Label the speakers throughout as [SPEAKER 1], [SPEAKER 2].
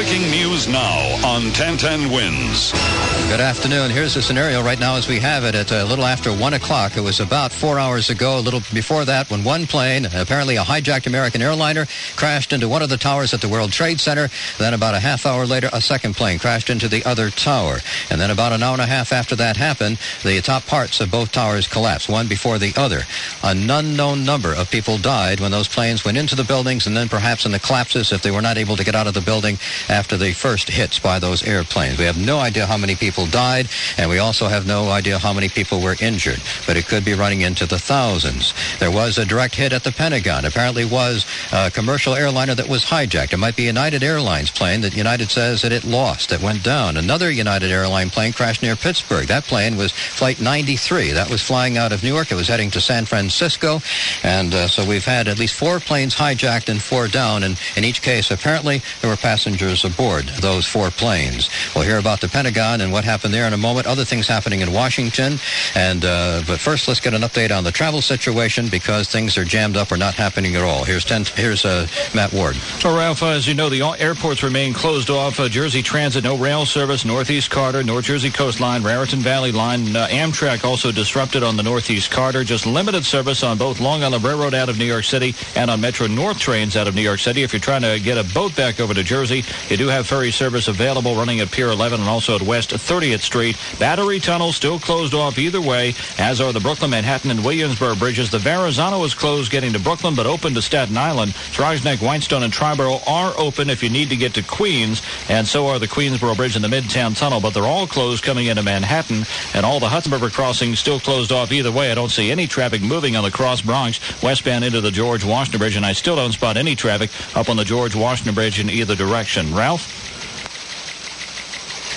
[SPEAKER 1] Breaking news now on 1010 Wins.
[SPEAKER 2] Good afternoon. Here's the scenario right now as we have it at a little after 1 o'clock. It was about four hours ago, a little before that, when one plane, apparently a hijacked American airliner, crashed into one of the towers at the World Trade Center. Then about a half hour later, a second plane crashed into the other tower. And then about an hour and a half after that happened, the top parts of both towers collapsed, one before the other. An unknown number of people died when those planes went into the buildings and then perhaps in the collapses if they were not able to get out of the building after the first hits by those airplanes. We have no idea how many people died, and we also have no idea how many people were injured, but it could be running into the thousands. There was a direct hit at the Pentagon. Apparently was a commercial airliner that was hijacked. It might be United Airlines plane that United says that it lost. It went down. Another United Airline plane crashed near Pittsburgh. That plane was Flight 93. That was flying out of Newark. It was heading to San Francisco, and uh, so we've had at least four planes hijacked and four down, and in each case, apparently there were passengers aboard those four planes. We'll hear about the Pentagon and what happened there in a moment. Other things happening in Washington, and uh, but first, let's get an update on the travel situation because things are jammed up or not happening at all. Here's ten, here's uh, Matt Ward.
[SPEAKER 3] Well, Ralph, as you know, the airports remain closed off. Uh, Jersey Transit, no rail service. Northeast Corridor, North Jersey Coastline, Raritan Valley Line. Uh, Amtrak also disrupted on the Northeast Corridor. Just limited service on both Long Island Railroad out of New York City and on Metro North trains out of New York City. If you're trying to get a boat back over to Jersey, you do have ferry service available running at Pier 11 and also at West 30th Street. Battery Tunnel still closed off either way, as are the Brooklyn, Manhattan, and Williamsburg bridges. The Verrazano is closed getting to Brooklyn, but open to Staten Island. Throgs Neck, Whitestone, and Triborough are open if you need to get to Queens, and so are the Queensboro Bridge and the Midtown Tunnel, but they're all closed coming into Manhattan, and all the Hudson River crossings still closed off either way. I don't see any traffic moving on the Cross Bronx westbound into the George Washington Bridge, and I still don't spot any traffic up on the George Washington Bridge in either direction. Ralph?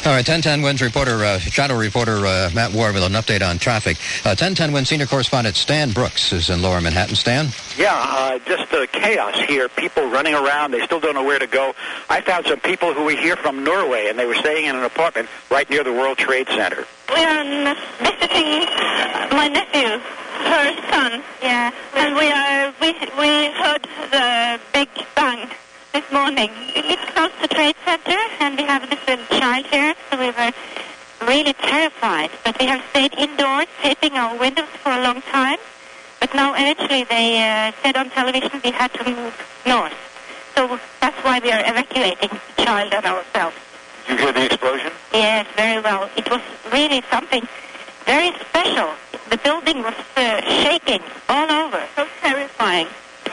[SPEAKER 2] All right, 1010 Wins reporter, uh, shadow reporter uh, Matt Ward with an update on traffic. Uh, 1010 Wins senior correspondent Stan Brooks is in Lower Manhattan. Stan?
[SPEAKER 4] Yeah, uh, just uh, chaos here. People running around. They still don't know where to go. I found some people who were here from Norway, and they were staying in an apartment right near the World Trade Center.
[SPEAKER 5] We are visiting my nephew, her son. Yeah. And we are we we heard the big bang this morning. It's close to the Trade Center, and we have a little child here, so we were really terrified. But we have stayed indoors, taping our windows for a long time. But now, eventually, they uh, said on television we had to move north. So that's why we are evacuating the child and ourselves.
[SPEAKER 4] Did you hear the explosion?
[SPEAKER 5] Yes, very well. It was really something very special. The building was uh, shaking all over. So terrifying.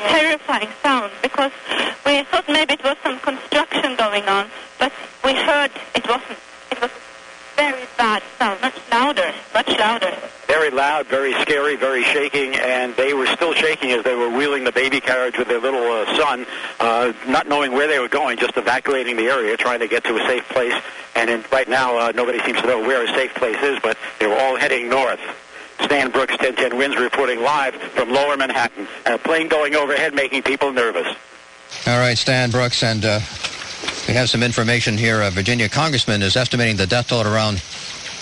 [SPEAKER 5] Terrifying sound because we thought maybe it was some construction going on, but we heard it wasn't. It was very bad sound, much louder, much louder.
[SPEAKER 4] Very loud, very scary, very shaking, and they were still shaking as they were wheeling the baby carriage with their little uh, son, uh, not knowing where they were going, just evacuating the area, trying to get to a safe place. And in, right now, uh, nobody seems to know where a safe place is, but they were all heading north. Stan Brooks, 1010 Wins, reporting live from Lower Manhattan. And a plane going overhead making people nervous.
[SPEAKER 2] All right, Stan Brooks, and uh, we have some information here. A Virginia congressman is estimating the death toll at around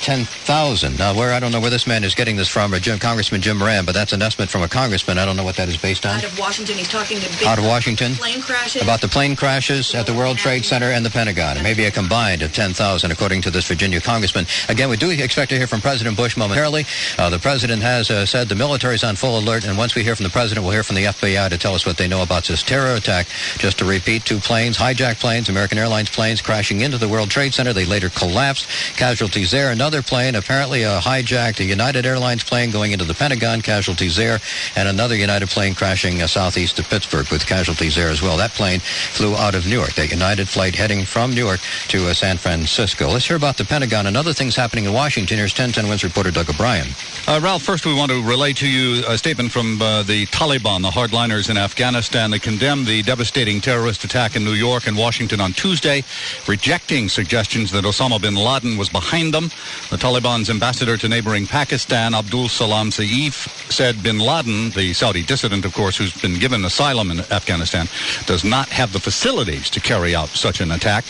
[SPEAKER 2] 10,000. Now, where I don't know where this man is getting this from, or Jim, Congressman Jim Moran, but that's an estimate from a congressman. I don't know what that is based on.
[SPEAKER 6] Out of Washington, he's talking to big
[SPEAKER 2] Out of Washington?
[SPEAKER 6] plane crashes.
[SPEAKER 2] About the plane crashes at the World Trade Center and the Pentagon. Maybe a combined of 10,000, according to this Virginia congressman. Again, we do expect to hear from President Bush momentarily. Uh, the president has uh, said the military is on full alert, and once we hear from the president, we'll hear from the FBI to tell us what they know about this terror attack. Just to repeat, two planes, hijacked planes, American Airlines planes, crashing into the World Trade Center. They later collapsed. Casualties there. Another another plane, apparently a hijacked a United Airlines plane going into the Pentagon, casualties there, and another United plane crashing uh, southeast of Pittsburgh with casualties there as well. That plane flew out of Newark. A United flight heading from Newark to uh, San Francisco. Let's hear about the Pentagon and other things happening in Washington. Here's 1010 Wins reporter Doug O'Brien.
[SPEAKER 7] Uh, Ralph, first we want to relay to you a statement from uh, the Taliban, the hardliners in Afghanistan. They condemned the devastating terrorist attack in New York and Washington on Tuesday, rejecting suggestions that Osama bin Laden was behind them. The Taliban's ambassador to neighboring Pakistan, Abdul Salam Saif, said bin Laden, the Saudi dissident, of course, who's been given asylum in Afghanistan, does not have the facilities to carry out such an attack.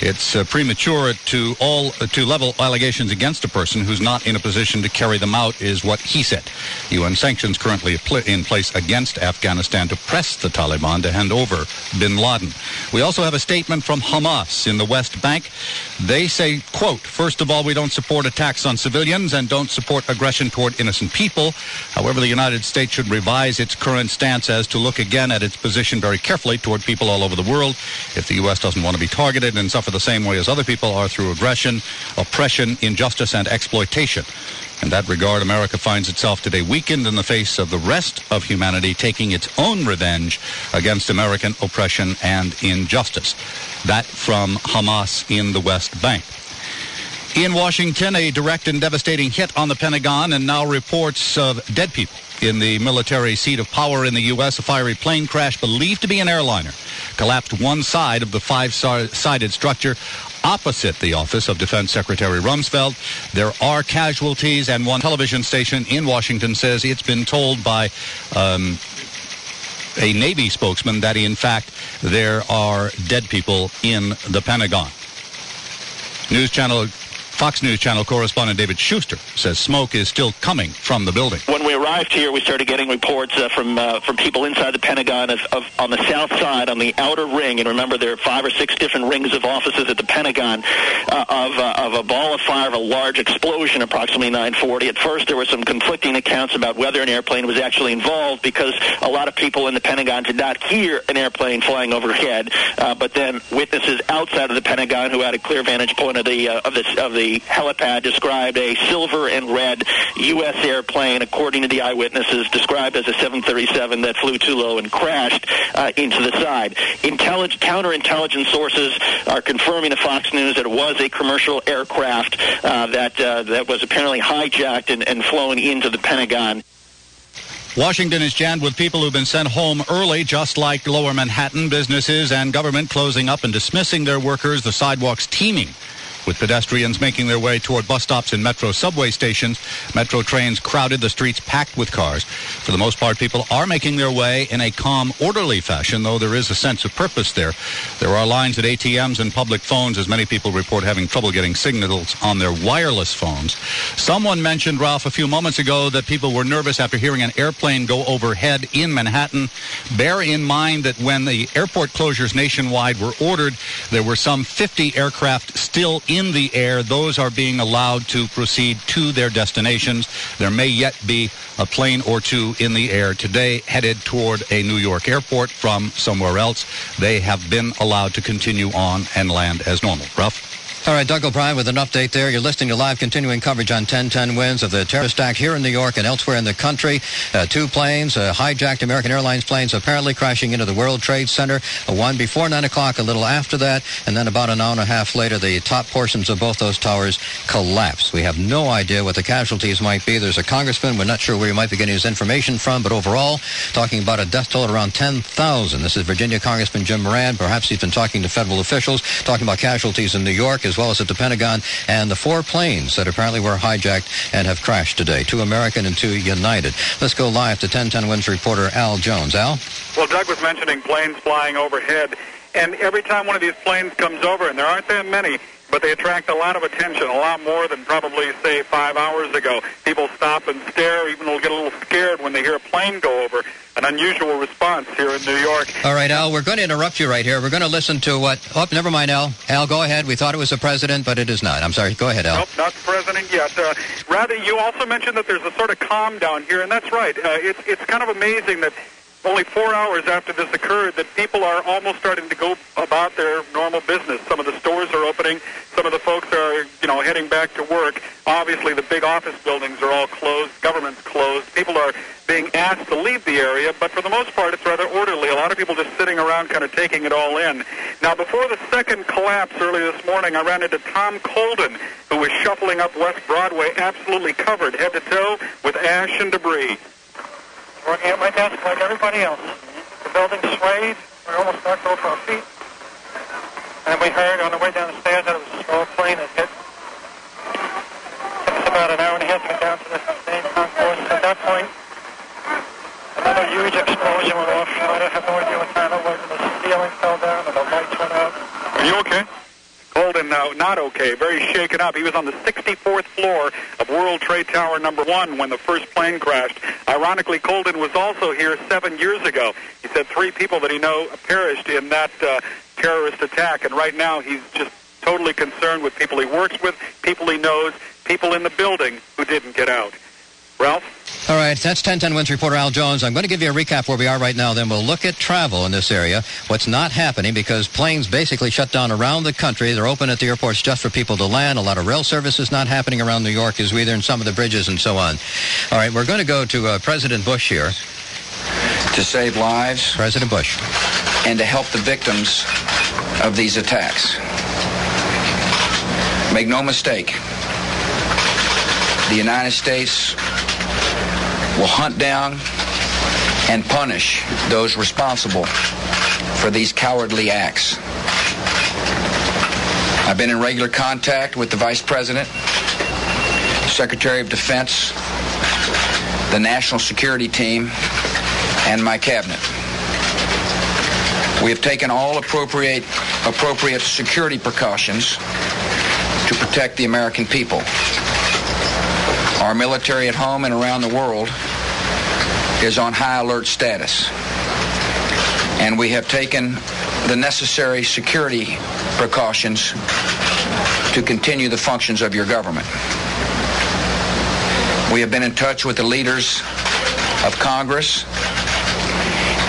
[SPEAKER 7] It's uh, premature to all uh, to level allegations against a person who's not in a position to carry them out, is what he said. UN sanctions currently in place against Afghanistan to press the Taliban to hand over bin Laden. We also have a statement from Hamas in the West Bank. They say, quote, first of all, we don't support attacks on civilians and don't support aggression toward innocent people. However, the United States should revise its current stance as to look again at its position very carefully toward people all over the world. If the U.S. doesn't want to be targeted and suffer the same way as other people are through aggression, oppression, injustice, and exploitation. In that regard, America finds itself today weakened in the face of the rest of humanity taking its own revenge against American oppression and injustice. That from Hamas in the West Bank. In Washington, a direct and devastating hit on the Pentagon and now reports of dead people in the military seat of power in the U.S. A fiery plane crash believed to be an airliner collapsed one side of the five-sided structure opposite the office of Defense Secretary Rumsfeld. There are casualties, and one television station in Washington says it's been told by um, a Navy spokesman that, in fact, there are dead people in the Pentagon. News Channel Fox News Channel correspondent David Shuster says smoke is still coming from the building.
[SPEAKER 6] When we arrived here, we started getting reports uh, from uh, from people inside the Pentagon of, of, on the south side, on the outer ring. And remember, there are five or six different rings of offices at the Pentagon uh, of, uh, of a ball of fire, of a large explosion, approximately 9:40. At first, there were some conflicting accounts about whether an airplane was actually involved because a lot of people in the Pentagon did not hear an airplane flying overhead. Uh, but then witnesses outside of the Pentagon who had a clear vantage point of the uh, of the of the helipad described a silver and red U.S. airplane, according to the eyewitnesses, described as a 737 that flew too low and crashed uh, into the side. Intellig- counterintelligence sources are confirming to Fox News that it was a commercial aircraft uh, that uh, that was apparently hijacked and, and flown into the Pentagon.
[SPEAKER 7] Washington is jammed with people who've been sent home early, just like lower Manhattan. Businesses and government closing up and dismissing their workers, the sidewalks teeming with pedestrians making their way toward bus stops and metro subway stations. Metro trains crowded, the streets packed with cars. For the most part, people are making their way in a calm, orderly fashion, though there is a sense of purpose there. There are lines at ATMs and public phones, as many people report having trouble getting signals on their wireless phones. Someone mentioned, Ralph, a few moments ago that people were nervous after hearing an airplane go overhead in Manhattan. Bear in mind that when the airport closures nationwide were ordered, there were some 50 aircraft still in the air. Those are being allowed to proceed to their destinations. There may yet be a plane or two in the air today headed toward a New York airport from somewhere else. They have been allowed to continue on and land as normal. Ralph?
[SPEAKER 2] All right, Doug O'Brien with an update there. You're listening to live continuing coverage on 1010 wins of the terrorist attack here in New York and elsewhere in the country. Uh, two planes, uh, hijacked American Airlines planes, apparently crashing into the World Trade Center. Uh, one before 9 o'clock, a little after that, and then about an hour and a half later, the top portions of both those towers collapsed. We have no idea what the casualties might be. There's a congressman. We're not sure where he might be getting his information from, but overall, talking about a death toll around 10,000. This is Virginia Congressman Jim Moran. Perhaps he's been talking to federal officials, talking about casualties in New York as well as at the Pentagon, and the four planes that apparently were hijacked and have crashed today, two American and two United. Let's go live to 1010 Wins reporter Al Jones. Al?
[SPEAKER 8] Well, Doug was mentioning planes flying overhead, and every time one of these planes comes over, and there aren't that many, but they attract a lot of attention, a lot more than probably, say, five hours ago. People stop and stare, even will get a little scared when they hear a plane go over. An unusual response here in New York.
[SPEAKER 2] All right, Al, we're going to interrupt you right here. We're going to listen to what. Oh, never mind, Al. Al, go ahead. We thought it was the president, but it is not. I'm sorry. Go ahead, Al.
[SPEAKER 8] Nope, not the president yet. Uh, rather, you also mentioned that there's a sort of calm down here, and that's right. Uh, it's it's kind of amazing that only four hours after this occurred that people are almost starting to go about their normal business. Some of the stores are opening. Some of the folks are, you know, heading back to work. Obviously, the big office buildings are all closed. Government's closed. People are being asked to leave the area, but for the most part, it's rather orderly. A lot of people just sitting around kind of taking it all in. Now, before the second collapse early this morning, I ran into Tom Colden, who was shuffling up West Broadway, absolutely covered head to toe with ash and debris.
[SPEAKER 9] Working at my desk like everybody else. The building swayed. We almost knocked over our feet. And we heard on the way down the stairs that it was a small plane that hit. About an hour and a half to get down to the main concourse. At that point, another huge explosion went off. I have no idea what time it was. And the ceiling fell down and the lights went out.
[SPEAKER 8] Are you okay? Colden now not okay, very shaken up. He was on the 64th floor of World Trade Tower number one when the first plane crashed. Ironically, Colden was also here seven years ago. He said three people that he know perished in that uh, terrorist attack, and right now he's just totally concerned with people he works with, people he knows, people in the building who didn't get out. Ralph?
[SPEAKER 2] All right, that's 1010 Wins reporter Al Jones. I'm going to give you a recap where we are right now. Then we'll look at travel in this area, what's not happening because planes basically shut down around the country. They're open at the airports just for people to land. A lot of rail service is not happening around New York as we either in some of the bridges and so on. All right, we're going to go to uh, President Bush here.
[SPEAKER 10] To save lives.
[SPEAKER 2] President Bush.
[SPEAKER 10] And to help the victims of these attacks. Make no mistake, the United States will hunt down and punish those responsible for these cowardly acts. I've been in regular contact with the Vice President, Secretary of Defense, the National Security Team, and my cabinet. We have taken all appropriate, appropriate security precautions to protect the American people. Our military at home and around the world is on high alert status. And we have taken the necessary security precautions to continue the functions of your government. We have been in touch with the leaders of Congress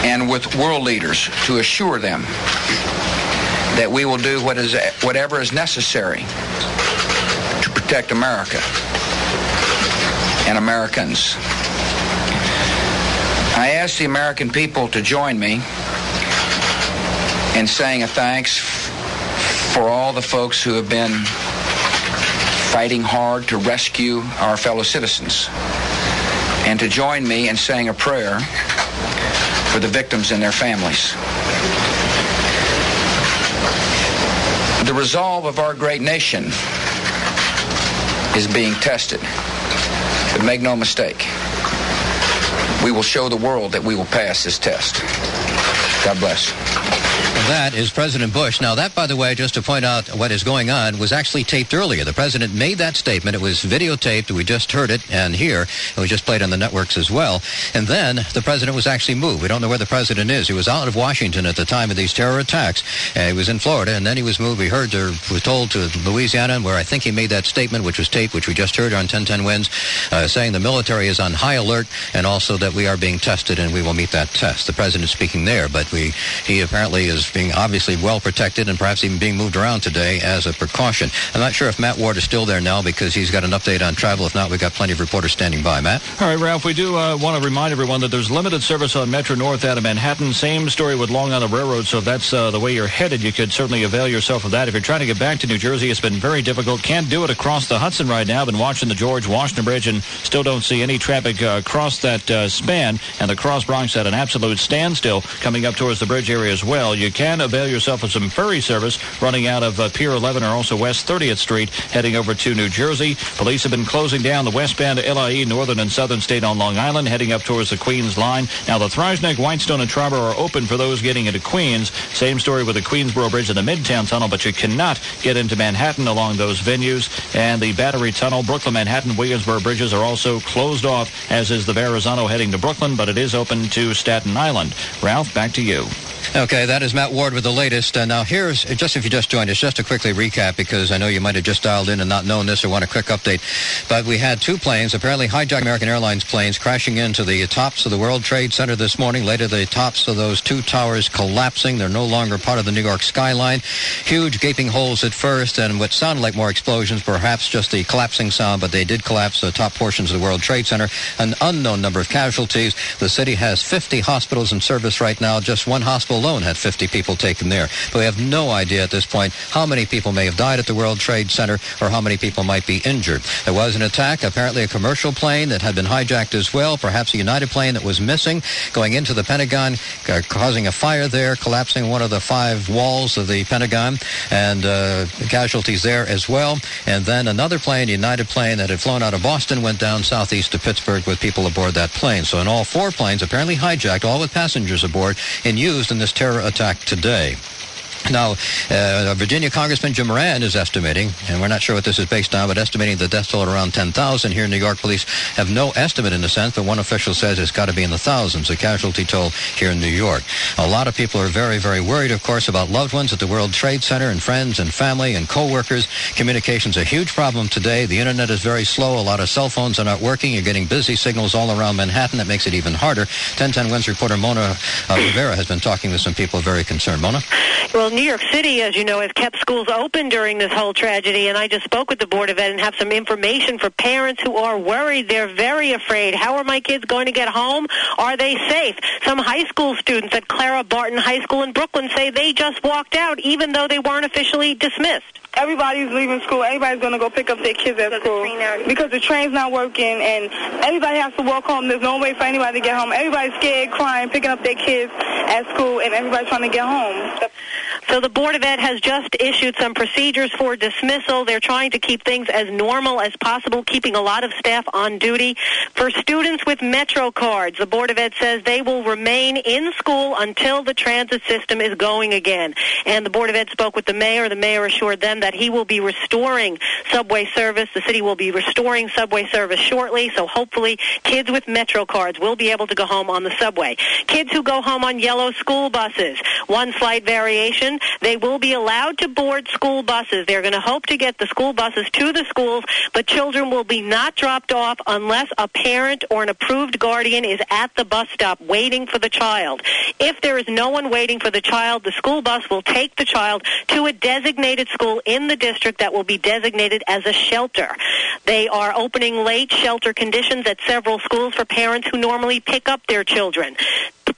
[SPEAKER 10] and with world leaders to assure them that we will do what is, whatever is necessary to protect America and Americans. I ask the American people to join me in saying a thanks for all the folks who have been fighting hard to rescue our fellow citizens, and to join me in saying a prayer for the victims and their families. The resolve of our great nation is being tested. But make no mistake, we will show the world that we will pass this test. God bless.
[SPEAKER 2] That is President Bush. Now, that, by the way, just to point out what is going on, was actually taped earlier. The president made that statement. It was videotaped. We just heard it and here. It was just played on the networks as well. And then the president was actually moved. We don't know where the president is. He was out of Washington at the time of these terror attacks. Uh, he was in Florida, and then he was moved. We heard, or was told to Louisiana, where I think he made that statement, which was taped, which we just heard on 1010 Wins, uh, saying the military is on high alert and also that we are being tested and we will meet that test. The president speaking there, but we he apparently is being obviously well protected and perhaps even being moved around today as a precaution. I'm not sure if Matt Ward is still there now because he's got an update on travel. If not, we've got plenty of reporters standing by. Matt?
[SPEAKER 3] All right, Ralph, we do uh, want to remind everyone that there's limited service on Metro North out of Manhattan. Same story with Long Island Railroad, so if that's uh, the way you're headed, you could certainly avail yourself of that. If you're trying to get back to New Jersey, it's been very difficult. Can't do it across the Hudson right now. Been watching the George Washington Bridge and still don't see any traffic uh, across that uh, span. And the Cross Bronx at an absolute standstill coming up towards the bridge area as well. You can avail yourself of some ferry service running out of uh, Pier 11 or also West 30th Street heading over to New Jersey. Police have been closing down the westbound LIE Northern and Southern State on Long Island heading up towards the Queens line. Now the Throgs-Neck, Whitestone, and Triborough are open for those getting into Queens. Same story with the Queensboro Bridge and the Midtown Tunnel, but you cannot get into Manhattan along those venues. And the Battery Tunnel, Brooklyn, Manhattan, Williamsburg bridges are also closed off, as is the Verrazano heading to Brooklyn, but it is open to Staten Island. Ralph, back to you.
[SPEAKER 2] Okay, that is Matt Ward with the latest. Uh, now, here's just if you just joined us, just to quickly recap because I know you might have just dialed in and not known this or want a quick update. But we had two planes, apparently hijacked American Airlines planes, crashing into the tops of the World Trade Center this morning. Later, the tops of those two towers collapsing. They're no longer part of the New York skyline. Huge gaping holes at first, and what sounded like more explosions, perhaps just the collapsing sound, but they did collapse the top portions of the World Trade Center. An unknown number of casualties. The city has 50 hospitals in service right now. Just one hospital alone had 50 people taken there. But we have no idea at this point how many people may have died at the World Trade Center or how many people might be injured. There was an attack, apparently a commercial plane that had been hijacked as well, perhaps a United plane that was missing, going into the Pentagon, uh, causing a fire there, collapsing one of the five walls of the Pentagon, and uh, casualties there as well. And then another plane, United plane that had flown out of Boston, went down southeast to Pittsburgh with people aboard that plane. So in all four planes, apparently hijacked, all with passengers aboard, and used in this terror attack today. Now, uh, Virginia Congressman Jim Moran is estimating, and we're not sure what this is based on, but estimating the death toll at around 10,000. Here in New York, police have no estimate in a sense, but one official says it's got to be in the thousands, the casualty toll here in New York. A lot of people are very, very worried, of course, about loved ones at the World Trade Center and friends and family and co-workers. Communication's a huge problem today. The internet is very slow. A lot of cell phones are not working. You're getting busy signals all around Manhattan. That makes it even harder. 1010 Wins reporter Mona uh, Rivera has been talking with some people very concerned. Mona?
[SPEAKER 11] Well, New York City, as you know, has kept schools open during this whole tragedy, and I just spoke with the Board of Ed and have some information for parents who are worried. They're very afraid. How are my kids going to get home? Are they safe? Some high school students at Clara Barton High School in Brooklyn say they just walked out even though they weren't officially dismissed.
[SPEAKER 12] Everybody's leaving school. Everybody's going to go pick up their kids at school because the train's not working, and everybody has to walk home. There's no way for anybody to get home. Everybody's scared, crying, picking up their kids at school, and everybody's trying to get home.
[SPEAKER 11] So the Board of Ed has just issued some procedures for dismissal. They're trying to keep things as normal as possible, keeping a lot of staff on duty. For students with Metro cards, the Board of Ed says they will remain in school until the transit system is going again. And the Board of Ed spoke with the mayor. The mayor assured them that he will be restoring subway service. The city will be restoring subway service shortly, so hopefully kids with Metro cards will be able to go home on the subway. Kids who go home on yellow school buses, one slight variation, they will be allowed to board school buses. They're going to hope to get the school buses to the schools, but children will be not dropped off unless a parent or an approved guardian is at the bus stop waiting for the child. If there is no one waiting for the child, the school bus will take the child to a designated school in the district that will be designated as a shelter. They are opening late shelter conditions at several schools for parents who normally pick up their children.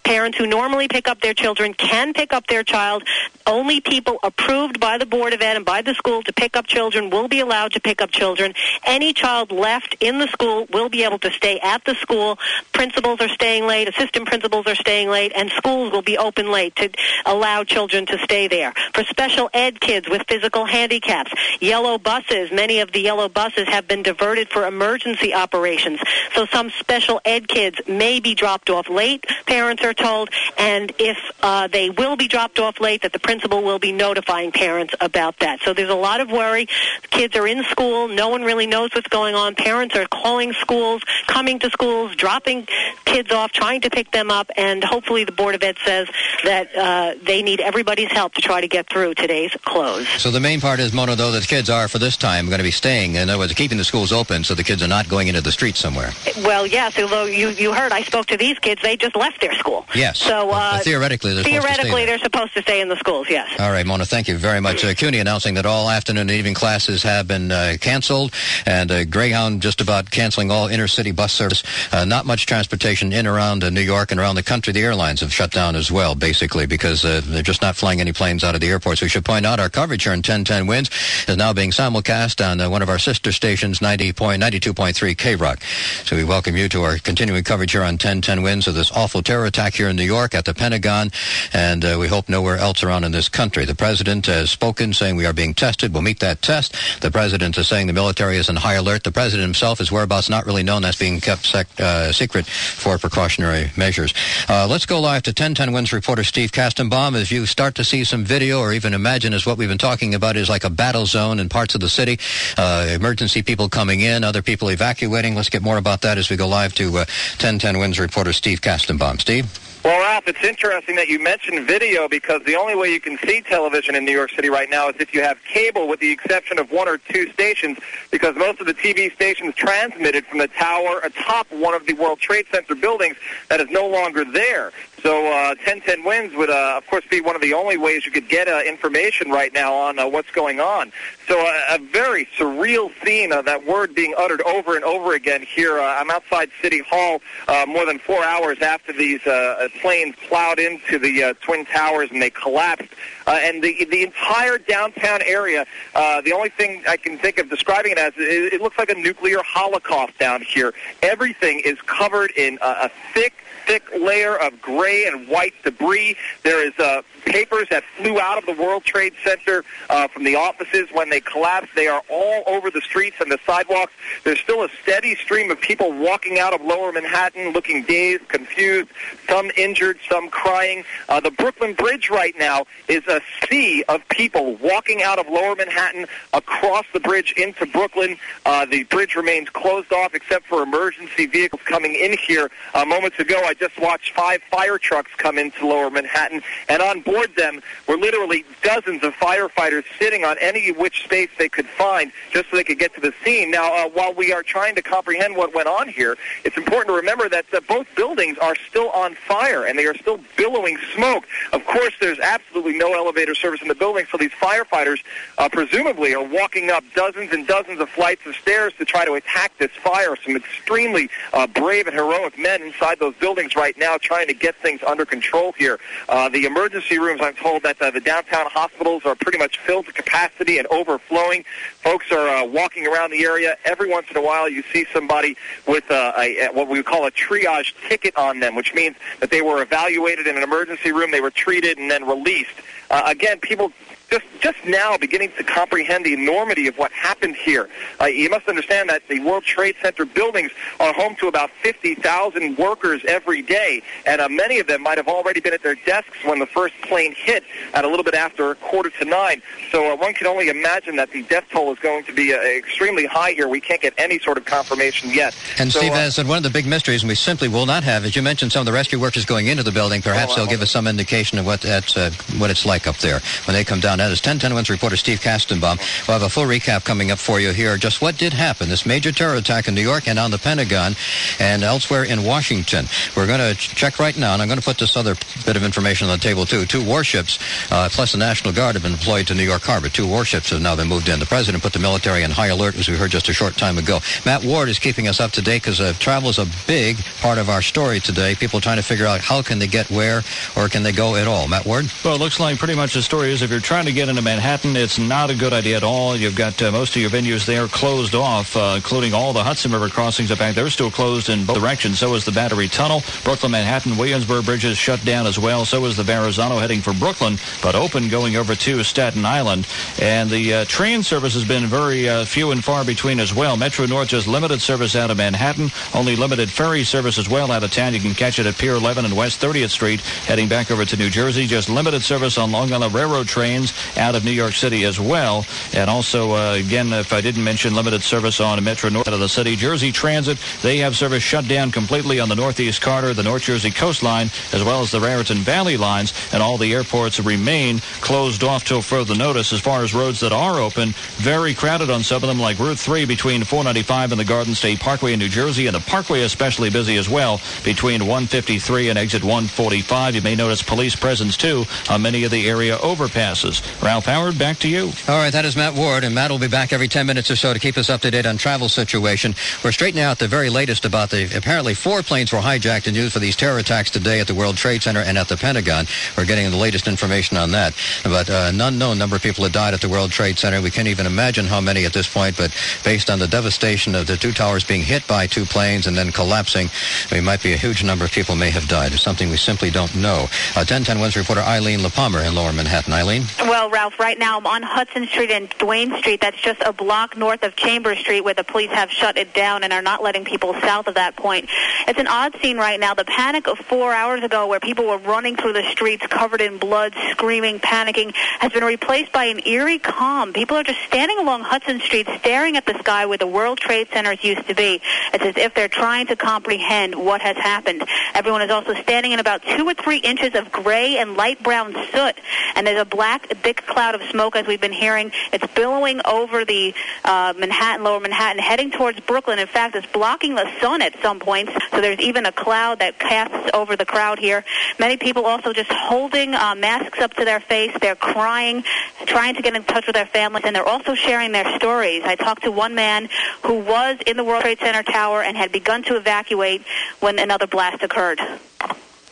[SPEAKER 11] Parents who normally pick up their children can pick up their child. Only people approved by the Board of Ed and by the school to pick up children will be allowed to pick up children. Any child left in the school will be able to stay at the school. Principals are staying late, assistant principals are staying late, and schools will be open late to allow children to stay there. For special ed kids with physical handicaps, yellow buses, many of the yellow buses have been diverted for emergency operations. So some special ed kids may be dropped off late, parents are told, and if uh, they will be dropped off late, that the principal will be notifying parents about that. So there's a lot of worry. Kids are in school. No one really knows what's going on. Parents are calling schools, coming to schools, dropping kids off, trying to pick them up, and hopefully the Board of Ed says that uh, they need everybody's help to try to get through today's close.
[SPEAKER 2] So the main part is, Mona, though, that the kids are, for this time, going to be staying. In other words, keeping the schools open so the kids are not going into the streets somewhere.
[SPEAKER 11] Well, yes, although you, you heard I spoke to these kids, they just left their school.
[SPEAKER 2] Yes.
[SPEAKER 11] So uh,
[SPEAKER 2] theoretically, they're supposed to stay
[SPEAKER 11] theoretically
[SPEAKER 2] there.
[SPEAKER 11] they're supposed to stay in the schools, yes.
[SPEAKER 2] All right, Mona, thank you very much. Uh, CUNY announcing that all afternoon and evening classes have been uh, canceled, and uh, Greyhound just about canceling all intercity bus service. Uh, not much transportation in around uh, New York and around the country. The airlines have shut down as well, basically, because uh, they're just not flying any planes out of the airports. We should point out our coverage here in 1010 Wins is now being simulcast on uh, one of our sister stations, 90 point, 92.3 K-Rock. So we welcome you to our continuing coverage here on 1010 Wins of this awful terror attack here in New York at the Pentagon, and uh, we hope nowhere else around in this country. The president has spoken, saying we are being tested. We'll meet that test. The president is saying the military is on high alert. The president himself, his whereabouts not really known. That's being kept sec- uh, secret for precautionary measures. Uh, let's go live to 1010 Wins reporter Steve Kastenbaum. As you start to see some video or even imagine as what we've been talking about is like a battle zone in parts of the city, uh, emergency people coming in, other people evacuating. Let's get more about that as we go live to uh, 1010 Wins reporter Steve Kastenbaum. Steve?
[SPEAKER 13] Well, Ralph, it's interesting that you mentioned video because the only way you can see television in New York City right now is if you have cable, with the exception of one or two stations, because most of the TV stations transmitted from the tower atop one of the World Trade Center buildings that is no longer there. So uh, 1010 wins would, uh, of course, be one of the only ways you could get uh, information right now on uh, what's going on. So uh, a very surreal scene of that word being uttered over and over again here. Uh, I'm outside City Hall uh, more than four hours after these uh, planes plowed into the uh, Twin Towers and they collapsed. Uh, and the the entire downtown area, uh, the only thing I can think of describing it as, it, it looks like a nuclear holocaust down here. Everything is covered in uh, a thick thick layer of gray and white debris. There is uh, papers that flew out of the World Trade Center uh, from the offices when they collapsed. They are all over the streets and the sidewalks. There's still a steady stream of people walking out of Lower Manhattan looking dazed, confused, some injured, some crying. Uh, the Brooklyn Bridge right now is a sea of people walking out of Lower Manhattan across the bridge into Brooklyn. Uh, the bridge remains closed off except for emergency vehicles coming in here. Uh, moments ago, I just watched five fire trucks come into Lower Manhattan, and on board them were literally dozens of firefighters sitting on any which space they could find just so they could get to the scene. Now, uh, while we are trying to comprehend what went on here, it's important to remember that uh, both buildings are still on fire and they are still billowing smoke. Of course, there's absolutely no elevator service in the building, so these firefighters uh, presumably are walking up dozens and dozens of flights of stairs to try to attack this fire. Some extremely uh, brave and heroic men inside those buildings right now trying to get things under control here. Uh, the emergency rooms, I'm told that uh, the downtown hospitals are pretty much filled to capacity and overflowing. Folks are uh, walking around the area. Every once in a while, you see somebody with uh, a, what we call a triage ticket on them, which means that they were evaluated in an emergency room, they were treated, and then released. Uh, again, people just just now beginning to comprehend the enormity of what happened here. Uh, you must understand that the World Trade Center buildings are home to about 50,000 workers every day, and uh, many of them might have already been at their desks when the first plane hit at a little bit after a quarter to nine. So uh, one can only imagine that the death toll is going to be uh, extremely high here. We can't get any sort of confirmation yet.
[SPEAKER 2] And
[SPEAKER 13] so,
[SPEAKER 2] Steve,
[SPEAKER 13] uh,
[SPEAKER 2] as said, one of the big mysteries, and we simply will not have, as you mentioned, some of the rescue workers going into the building. Perhaps
[SPEAKER 13] Oh,
[SPEAKER 2] they'll give us some indication of what that's uh, what it's like up there when they come down. That is 1010 Wins reporter Steve Kastenbaum. We'll have a full recap coming up for you here. Just what did happen? This major terror attack in New York and on the Pentagon and elsewhere in Washington. We're going to check right now, and I'm going to put this other bit of information on the table too. Two warships uh, plus the National Guard have been deployed to New York Harbor. Two warships have now been moved in. The president put the military on high alert, as we heard just a short time ago. Matt Ward is keeping us up to date because uh, travel is a big part of our story today. People trying to figure out how can they get where or can they go at all. Matt Ward?
[SPEAKER 3] Well, it looks like pretty much the story is if you're trying to get into Manhattan, it's not a good idea at all. You've got uh, most of your venues there closed off, uh, including all the Hudson River crossings. In fact, they're still closed in both directions. So is the Battery Tunnel. Brooklyn, Manhattan, Williamsburg bridges shut down as well. So is the Verrazano heading for Brooklyn, but open going over to Staten Island. And the uh, train service has been very uh, few and far between as well. Metro North just limited service out of Manhattan, only limited ferry service as well out of town. You can catch it at Pier 11 and West 30th Street, heading back over to New Jersey. Just limited service on Long Island Railroad trains out of New York City as well. And also, uh, again, if I didn't mention limited service on Metro North out of the city, Jersey Transit, they have service shut down completely on the Northeast Corridor, the North Jersey coastline, as well as the Raritan Valley lines, and all the airports remain closed off till further notice. As far as roads that are open, very crowded on some of them, like Route 3 between 495 and the Garden State Parkway in New Jersey, and the Parkway especially busy as well between 153 and exit 145. You may notice police presence too on many of the area overpasses. Ralph Howard, back to you.
[SPEAKER 2] All right, that is Matt Ward, and Matt will be back every 10 minutes or so to keep us up to date on travel situation. We're straightening out the very latest about the apparently four planes were hijacked and used for these terror attacks today at the World Trade Center and at the Pentagon. We're getting the latest information on that. But uh, an unknown number of people have died at the World Trade Center. We can't even imagine how many at this point, but based on the devastation of the two towers being hit by two planes and then collapsing, it might be a huge number of people may have died. It's something we simply don't know. Uh, 1010 Wins reporter Eileen LaPalmer in Lower Manhattan. Eileen?
[SPEAKER 11] Well, Ralph, right
[SPEAKER 14] right now. I'm on Hudson Street and Duane Street. That's just a block north of Chambers Street where the police have shut it down and are not letting people south of that point. It's an odd scene right now. The panic of four hours ago where people were running through the streets covered in blood, screaming, panicking, has been replaced by an eerie calm. People are just standing along Hudson Street staring at the sky where the World Trade Centers used to be. It's as if they're trying to comprehend what has happened. Everyone is also standing in about two or three inches of gray and light brown soot, and there's a black, thick cloud of smoke as we've been hearing. It's billowing over the uh, Manhattan, lower Manhattan, heading towards Brooklyn. In fact, it's blocking the sun at some points, so there's even a cloud that casts over the crowd here. Many people also just holding uh, masks up to their face. They're crying, trying to get in touch with their families, and they're also sharing their stories. I talked to one man who was in the World Trade Center tower and had begun to evacuate when another blast occurred.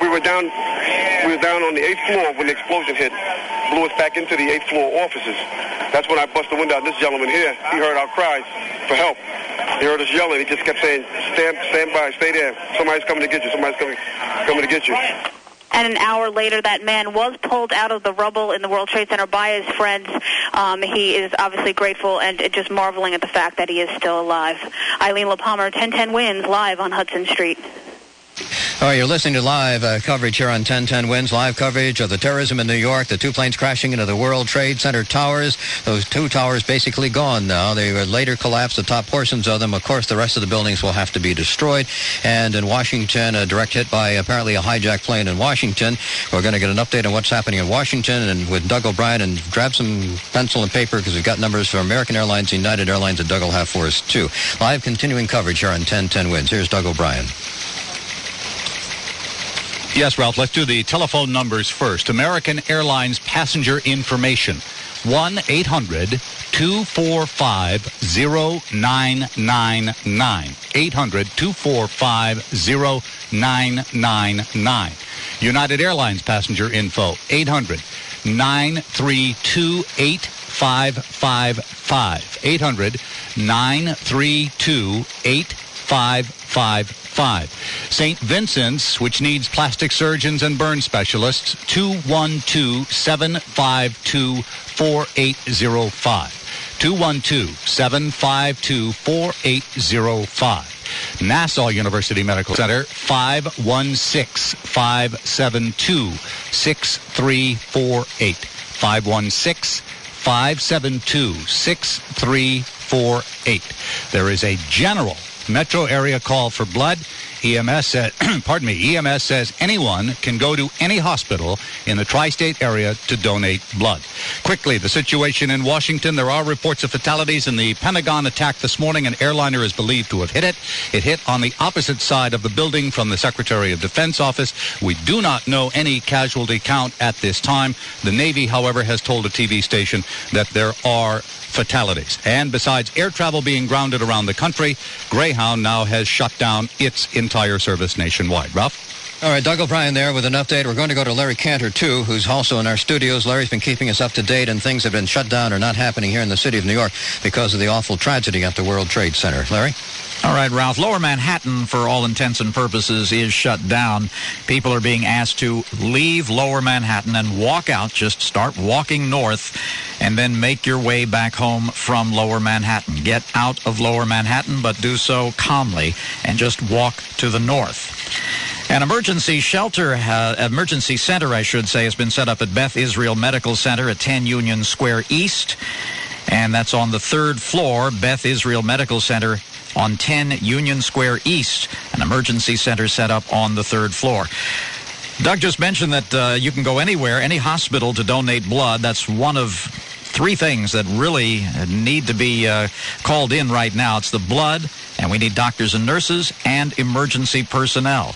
[SPEAKER 15] We were down, we were down on the eighth floor when the explosion hit, blew us back into the eighth floor offices. That's when I busted the window out. This gentleman here, he heard our cries for help. He heard us yelling. He just kept saying, "Stand, stand by, stay there. Somebody's coming to get you. Somebody's coming, coming to get you."
[SPEAKER 14] And an hour later, that man was pulled out of the rubble in the World Trade Center by his friends. Um, he is obviously grateful and just marveling at the fact that he is still alive. Eileen LaPalmer, 1010 wins live on Hudson Street.
[SPEAKER 2] All right, you're listening to live uh, coverage here on 1010 Wins, live coverage of the terrorism in New York, the two planes crashing into the World Trade Center towers. Those two towers basically gone now. They were later collapsed, the top portions of them. Of course, the rest of the buildings will have to be destroyed. And in Washington, a direct hit by apparently a hijacked plane in Washington. We're going to get an update on what's happening in Washington and with Doug O'Brien. And grab some pencil and paper because we've got numbers for American Airlines, United Airlines, and Doug will have for us too. Live continuing coverage here on 1010 Wins. Here's Doug O'Brien.
[SPEAKER 7] Yes, Ralph, let's do the telephone numbers first. American Airlines passenger information. 1-800-245-0999. 800-245-0999. United Airlines passenger info. 800-932-8555. 800-932-8555. St. Vincent's, which needs plastic surgeons and burn specialists, 212-752-4805. 212-752-4805. Nassau University Medical Center, 516-572-6348. 516-572-6348. There is a general metro area call for blood. EMS said, pardon me, EMS says anyone can go to any hospital in the tri-state area to donate blood. Quickly, the situation in Washington. There are reports of fatalities in the Pentagon attack this morning. An airliner is believed to have hit it. It hit on the opposite side of the building from the Secretary of Defense office. We do not know any casualty count at this time. The Navy, however, has told a TV station that there are fatalities. And besides air travel being grounded around the country, Greyhound now has shut down its entire service nationwide. Ralph?
[SPEAKER 2] All right, Doug O'Brien there with an update. We're going to go to Larry Cantor, too, who's also in our studios. Larry's been keeping us up to date, and things have been shut down or not happening here in the city of New York because of the awful tragedy at the World Trade Center. Larry?
[SPEAKER 3] All right, Ralph. Lower Manhattan, for all intents and purposes, is shut down. People are being asked to leave Lower Manhattan and walk out. Just start walking north and then make your way back home from Lower Manhattan. Get out of Lower Manhattan, but do so calmly and just walk to the north. An emergency shelter, uh, emergency center, I should say, has been set up at Beth Israel Medical Center at 10 Union Square East. And that's on the third floor, Beth Israel Medical Center on 10 Union Square East, an emergency center set up on the third floor. Doug just mentioned that uh, you can go anywhere, any hospital to donate blood. That's one of three things that really need to be uh, called in right now. It's the blood, and we need doctors and nurses and emergency personnel.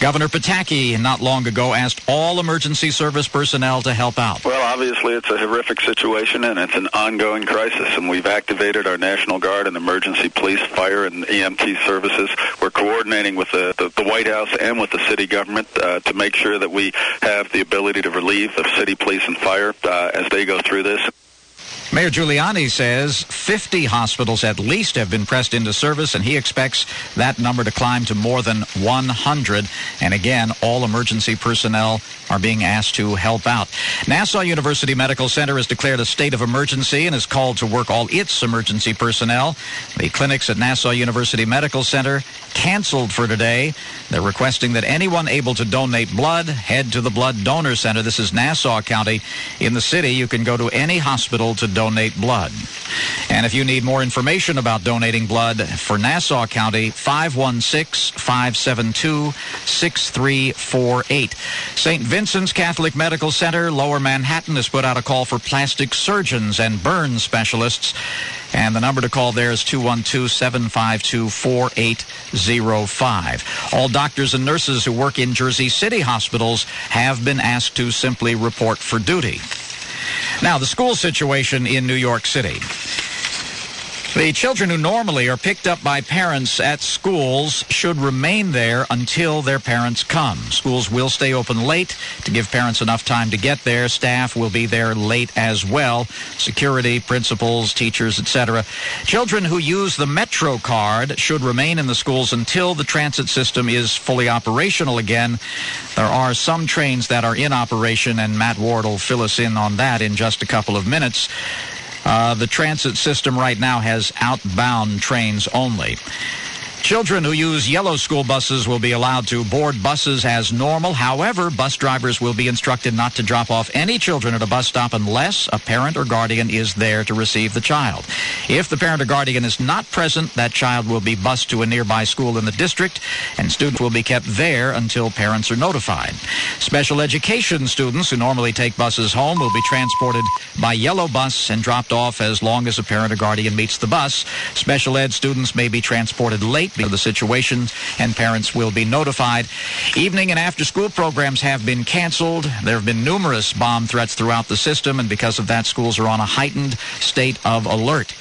[SPEAKER 3] Governor Pataki not long ago asked all emergency service personnel to help out.
[SPEAKER 16] Well, obviously it's a horrific situation and it's an ongoing crisis and we've activated our National Guard and emergency police, fire and EMT services. We're coordinating with the, the, the White House and with the city government uh, to make sure that we have the ability to relieve the city police and fire uh, as they go through this.
[SPEAKER 3] Mayor Giuliani says 50 hospitals at least have been pressed into service, and he expects that number to climb to more than 100. And again, all emergency personnel are being asked to help out. Nassau University Medical Center has declared a state of emergency and has called to work all its emergency personnel. The clinics at Nassau University Medical Center canceled for today. They're requesting that anyone able to donate blood head to the Blood Donor Center. This is Nassau County. In the city, you can go to any hospital to donate blood. And if you need more information about donating blood for Nassau County, 516 572 6348. St. Vincent's Catholic Medical Center, Lower Manhattan, has put out a call for plastic surgeons and burn specialists. And the number to call there is 212 752 4805. All doctors and nurses who work in Jersey City hospitals have been asked to simply report for duty. Now, the school situation in New York City. The children who normally are picked up by parents at schools should remain there until their parents come. Schools will stay open late to give parents enough time to get there. Staff will be there late as well. Security, principals, teachers, etc. Children who use the Metro card should remain in the schools until the transit system is fully operational again. There are some trains that are in operation, and Matt Ward will fill us in on that in just a couple of minutes. Uh, the transit system right now has outbound trains only. Children who use yellow school buses will be allowed to board buses as normal. However, bus drivers will be instructed not to drop off any children at a bus stop unless a parent or guardian is there to receive the child. If the parent or guardian is not present, that child will be bused to a nearby school in the district, and students will be kept there until parents are notified. Special education students who normally take buses home will be transported by yellow bus and dropped off as long as a parent or guardian meets the bus. Special ed students may be transported late of the situation, and parents will be notified. Evening and after school programs have been canceled. There have been numerous bomb threats throughout the system, and because of that, schools are on a heightened state of alert.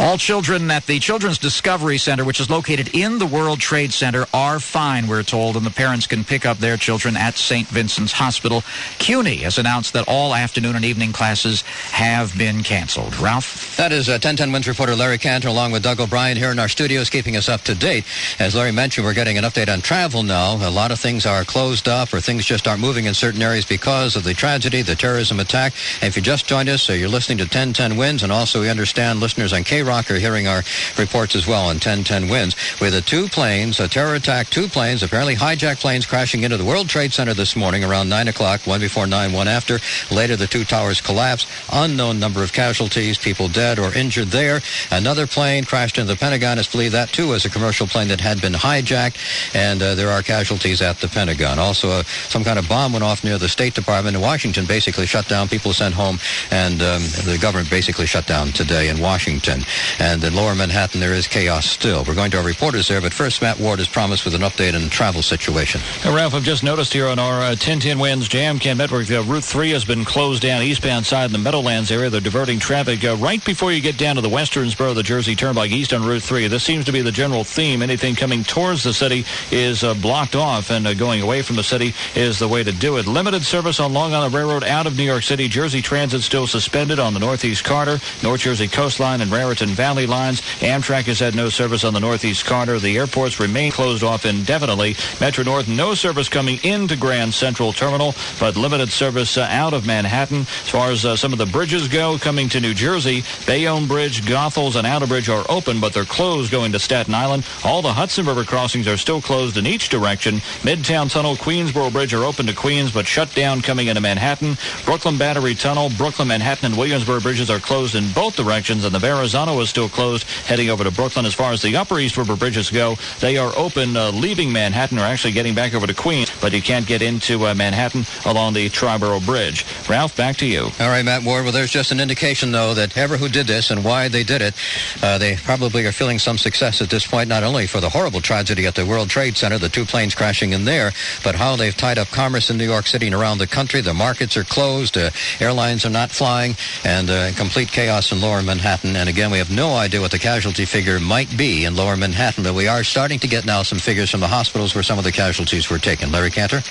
[SPEAKER 3] All children at the Children's Discovery Center, which is located in the World Trade Center, are fine, we're told, and the parents can pick up their children at St. Vincent's Hospital. CUNY has announced that all afternoon and evening classes have been canceled. Ralph?
[SPEAKER 2] That is uh, 1010 Wins reporter Larry Cantor along with Doug O'Brien here in our studios, keeping us up to date. As Larry mentioned, we're getting an update on travel now. A lot of things are closed up or things just aren't moving in certain areas because of the tragedy, the terrorism attack. And if you just joined us, uh, you're listening to 1010 Wins, and also we understand listeners on K Rock are hearing our reports as well on 1010 wins With the two planes, a terror attack, two planes, apparently hijacked planes crashing into the World Trade Center this morning around 9 o'clock, one before 9, one after. Later, the two towers collapsed. Unknown number of casualties, people dead or injured there. Another plane crashed into the Pentagon. It's believed that, too, was a commercial plane that had been hijacked, and uh, there are casualties at the Pentagon. Also, uh, some kind of bomb went off near the State Department in Washington, basically shut down. People sent home, and um, the government basically shut down today in Washington. And in lower Manhattan, there is chaos still. We're going to our reporters there, but first, Matt Ward has promised with an update on the travel situation.
[SPEAKER 17] Now, Ralph, I've just noticed here on our uh, 1010 Wins Jam Cam Network, uh, Route 3 has been closed down eastbound side in the Meadowlands area. They're diverting traffic uh, right before you get down to the western spur of the Jersey Turnpike east on Route 3. This seems to be the general theme. Anything coming towards the city is uh, blocked off, and uh, going away from the city is the way to do it. Limited service on Long Island Railroad out of New York City. Jersey Transit still suspended on the Northeast Corridor, North Jersey Coastline, and Raritan Valley lines. Amtrak has had no service on the Northeast Corridor. The airports remain closed off indefinitely. Metro North, no service coming into Grand Central Terminal, but limited service uh, out of Manhattan. As far as uh, some of the bridges go, coming to New Jersey, Bayonne Bridge, Goethals, and Outer Bridge are open, but they're closed going to Staten Island. All the Hudson River crossings are still closed in each direction. Midtown Tunnel, Queensboro Bridge are open to Queens, but shut down coming into Manhattan. Brooklyn Battery Tunnel, Brooklyn, Manhattan, and Williamsburg bridges are closed in both directions, and the Verrazano is still closed heading over to Brooklyn. As far as the Upper East River bridges go, they are open uh, leaving Manhattan or actually getting back over to Queens, but you can't get into uh, Manhattan along the Triborough Bridge. Ralph, back to you.
[SPEAKER 2] All right, Matt Ward. Well, there's just an indication, though, that ever who did this and why they did it, uh, they probably are feeling some success at this point, not only for the horrible tragedy at the World Trade Center, the two planes crashing in there, but how they've tied up commerce in New York City and around the country. The markets are closed, uh, airlines are not flying, and uh, complete chaos in lower Manhattan. And again, we have no idea what the casualty figure might be in lower Manhattan, but we are starting to get now some figures from the hospitals where some of the casualties were taken. Larry Larry Cantor.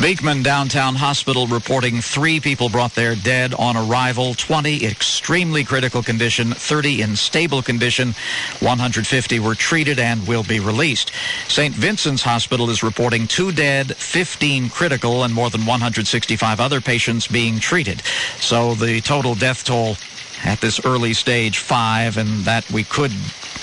[SPEAKER 3] Beekman Downtown Hospital reporting three people brought there dead on arrival, 20 extremely critical condition, 30 in stable condition, 150 were treated and will be released. St. Vincent's Hospital is reporting two dead, 15 critical, and more than 165 other patients being treated. So the total death toll at this early stage five, and that we could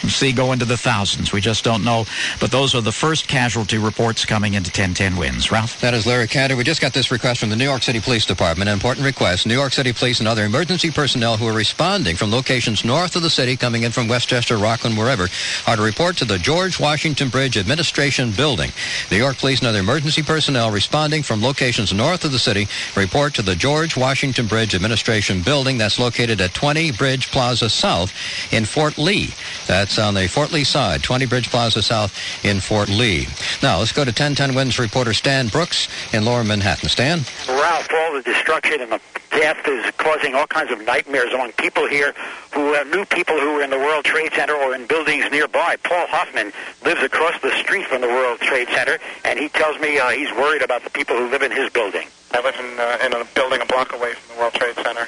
[SPEAKER 3] see go into the thousands. We just don't know. But those are the first casualty reports coming into 1010 wins. Ralph?
[SPEAKER 2] That is Larry Cantor. We just got this request from the New York City Police Department. An important request. New York City Police and other emergency personnel who are responding from locations north of the city, coming in from Westchester, Rockland, wherever, are to report to the George Washington Bridge Administration Building. New York Police and other emergency personnel responding from locations north of the city report to the George Washington Bridge Administration Building. That's located at 20 Bridge Plaza South in Fort Lee. That's on the Fort Lee side, 20 Bridge Plaza South in Fort Lee. Now, let's go to 1010 Wins reporter Stan Brooks in Lower Manhattan. Stan?
[SPEAKER 4] Ralph, all the destruction and the death is causing all kinds of nightmares among people here who uh, knew people who were in the World Trade Center or in buildings nearby. Paul Hoffman lives across the street from the World Trade Center, and he tells me uh, he's worried about the people who live in his building.
[SPEAKER 9] I live in, uh, in a building a block away from the World Trade Center,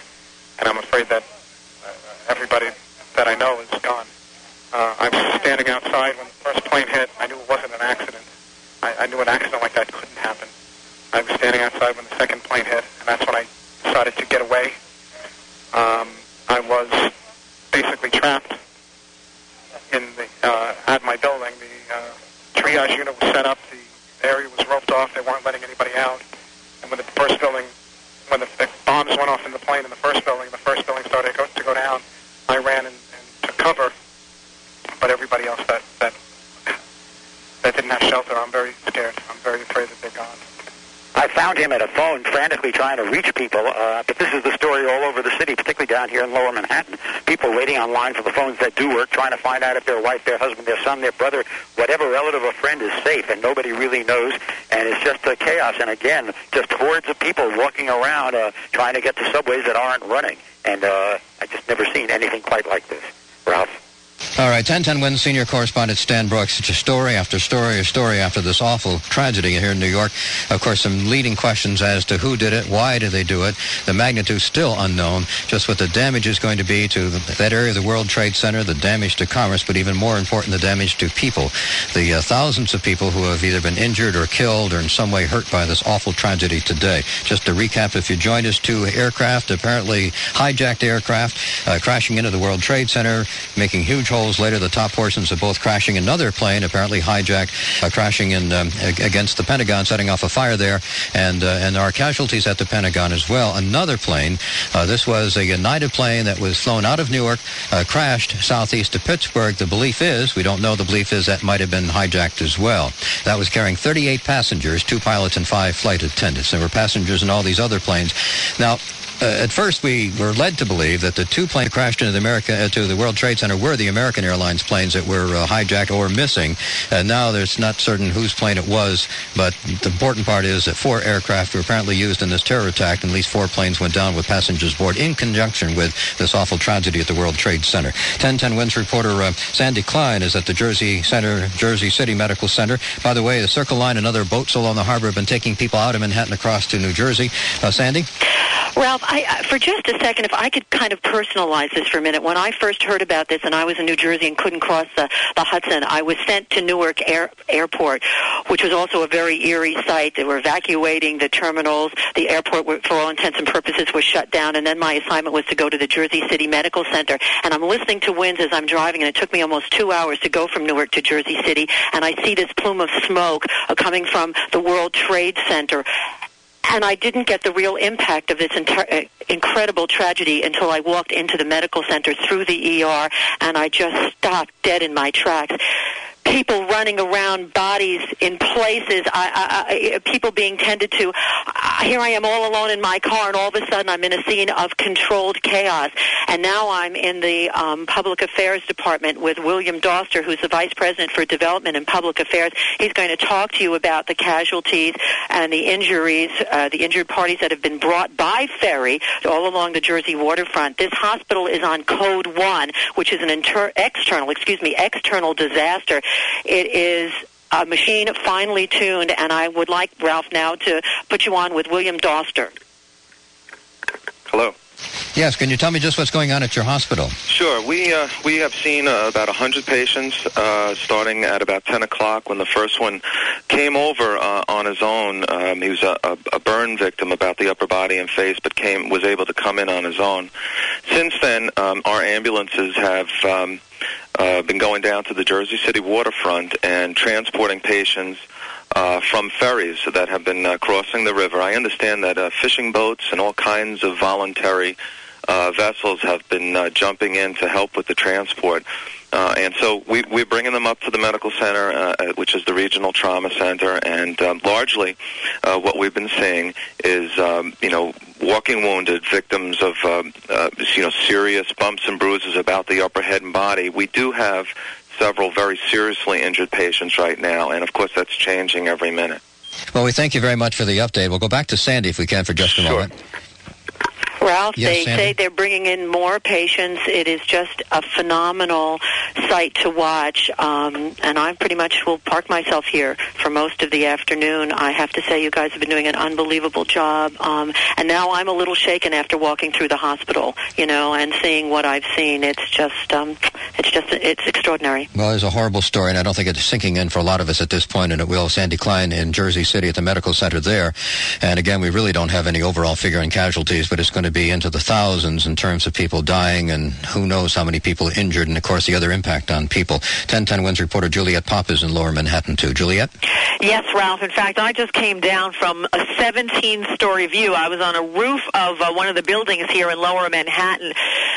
[SPEAKER 9] and I'm afraid that everybody that I know is gone. Uh, I was standing outside when the first plane hit. I knew it wasn't an accident. I, I knew an accident like that couldn't happen. I was standing outside when the second plane hit, and that's when I decided to get away. Um, I was basically trapped in the uh, at my building. The uh, triage unit was set up. The area was roped off. They weren't letting anybody out. And when the first building, when the, the bombs went off in the plane in the first building, the first building started to go, to go down. I ran and, and took cover. But everybody else that that that didn't have shelter, I'm very scared. I'm very afraid that they're gone.
[SPEAKER 4] I found him at a phone frantically trying to reach people, uh, but this is the story all over the city, particularly down here in lower Manhattan. People waiting online for the phones that do work, trying to find out if their wife, their husband, their son, their brother, whatever relative or friend is safe, and nobody really knows, and it's just uh, chaos. And again, just hordes of people walking around uh, trying to get to subways that aren't running. And uh, I just never seen anything quite like this. Ralph?
[SPEAKER 2] All right, 1010 Wins senior correspondent Stan Brooks. It's a story after story or story after this awful tragedy here in New York. Of course, some leading questions as to who did it, why did they do it. The magnitude still unknown. Just what the damage is going to be to that area of the World Trade Center, the damage to commerce, but even more important, the damage to people. The uh, thousands of people who have either been injured or killed or in some way hurt by this awful tragedy today. Just to recap, if you joined us, two aircraft, apparently hijacked aircraft, uh, crashing into the World Trade Center, making huge holes later. The top portions of both crashing. Another plane, apparently hijacked, uh, crashing in um, against the Pentagon, setting off a fire there, and uh, and our casualties at the Pentagon as well. Another plane. Uh, this was a United plane that was flown out of Newark, uh, crashed southeast of Pittsburgh. The belief is, we don't know. The belief is that might have been hijacked as well. That was carrying 38 passengers, two pilots and five flight attendants. There were passengers in all these other planes. Now, uh, at first, we were led to believe that the two planes crashed into the America uh, to the World Trade Center were the American Airlines planes that were uh, hijacked or missing. And now there's not certain whose plane it was, but the important part is that four aircraft were apparently used in this terror attack, and at least four planes went down with passengers aboard in conjunction with this awful tragedy at the World Trade Center. 1010 Wins reporter uh, Sandy Klein is at the Jersey Center, Jersey City Medical Center. By the way, the Circle Line and other boats along the harbor have been taking people out of Manhattan across to New Jersey. Uh, Sandy?
[SPEAKER 18] Ralph, I, for just a second, if I could kind of personalize this for a minute. When I first heard about this and I was in New Jersey and couldn't cross the, the Hudson, I was sent to Newark Air, Airport, which was also a very eerie site. They were evacuating the terminals. The airport, were, for all intents and purposes, was shut down. And then my assignment was to go to the Jersey City Medical Center. And I'm listening to Wins as I'm driving, and it took me almost two hours to go from Newark to Jersey City. And I see this plume of smoke uh, coming from the World Trade Center and I didn't get the real impact of this inter- uh, incredible tragedy until I walked into the medical center through the ER, and I just stopped dead in my tracks people running around, bodies in places, I, I, I, people being tended to. Here I am all alone in my car, and all of a sudden I'm in a scene of controlled chaos. And now I'm in the um, Public Affairs Department with William Doster, who's the Vice President for Development and Public Affairs. He's going to talk to you about the casualties and the injuries, uh, the injured parties that have been brought by ferry all along the Jersey waterfront. This hospital is on Code 1, which is an inter- external, excuse me, external disaster. It is
[SPEAKER 19] a machine finely tuned, and I would like, Ralph, now to put you on with William Doster.
[SPEAKER 20] Hello.
[SPEAKER 2] Yes, can you tell me just what's going on at your hospital?
[SPEAKER 20] Sure. We uh, we have seen uh, about 100 patients uh, starting at about 10 o'clock when the first one came over uh, on his own. Um, he was a, a, burn victim about the upper body and face, but came was able to come in on his own. Since then, um, our ambulances have. Um, uh, been going down to the Jersey City waterfront and transporting patients uh, from ferries that have been uh, crossing the river. I understand that uh, fishing boats and all kinds of voluntary uh, vessels have been uh, jumping in to help with the transport. Uh, and so we, we're bringing them up to the medical center, uh, which is the regional trauma center, and um, largely uh, what we've been seeing is, um, you know, walking wounded victims of, um, uh, you know, serious bumps and bruises about the upper head and body. We do have several very seriously injured patients right now, and of course that's changing every minute.
[SPEAKER 2] Well, we thank you very much for the update. We'll go back to Sandy if we can for just a moment.
[SPEAKER 19] Ralph,
[SPEAKER 2] Yes,
[SPEAKER 19] they
[SPEAKER 2] Sandy?
[SPEAKER 19] say they're bringing in more patients. It is just a phenomenal sight to watch. Um, and I pretty much will park myself here for most of the afternoon. I have to say, you guys have been doing an unbelievable job. Um, and now I'm a little shaken after walking through the hospital, you know, and seeing what I've seen. It's just, um, it's just, it's extraordinary.
[SPEAKER 2] Well, it's a horrible story, and I don't think it's sinking in for a lot of us at this point, and it will. Sandy Klein in Jersey City at the medical center there. And again, we really don't have any overall figure on casualties, but it's going to be into the thousands in terms of people dying, and who knows how many people injured, and of course the other impact on people. 1010 Wins reporter Juliet Papa is in Lower Manhattan, too. Juliet?
[SPEAKER 19] Yes, Ralph. In fact, I just came down from a 17-story view. I was on a roof of uh, one of the buildings here in Lower Manhattan.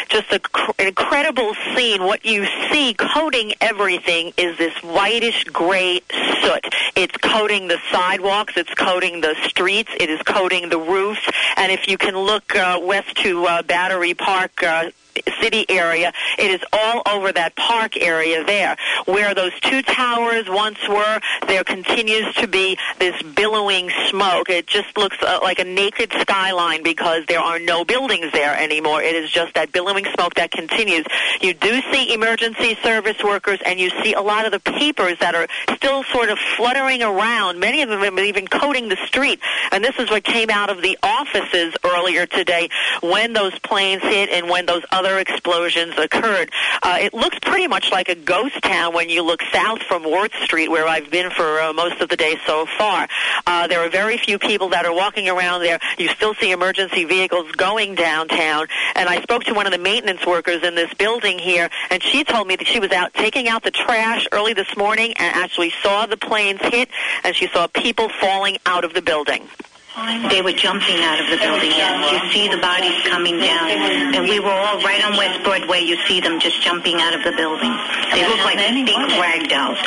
[SPEAKER 19] Just a, cr- an incredible scene. What you see coating everything is this whitish gray soot. It's coating the sidewalks. It's coating the streets. It is coating the roofs. And if you can look uh, west to uh, Battery Park. Uh, city area. It is all over that park area there. Where those two towers once were, there continues to be this billowing smoke. It just looks uh, like a naked skyline because there are no buildings there anymore. It is just that billowing smoke that continues. You do see emergency service workers and you see a lot of the papers that are still sort of fluttering around. Many of them are even coating the street. And this is what came out of the offices earlier today when those planes hit and when those other explosions occurred. Uh, it looks pretty much like a ghost town when you look south from Worth Street, where I've been for uh, most of the day so far. Uh, there are very few people that are walking around there. You still see emergency vehicles going downtown. And I spoke to one of the maintenance workers in this building here, and she told me that she was out taking out the trash early this morning and actually saw the planes hit, and she saw people falling out of the building.
[SPEAKER 21] They were jumping out of the building. You see the bodies coming down. And we were all right on West Broadway. You see them just jumping out of the building. They look like big rag dolls.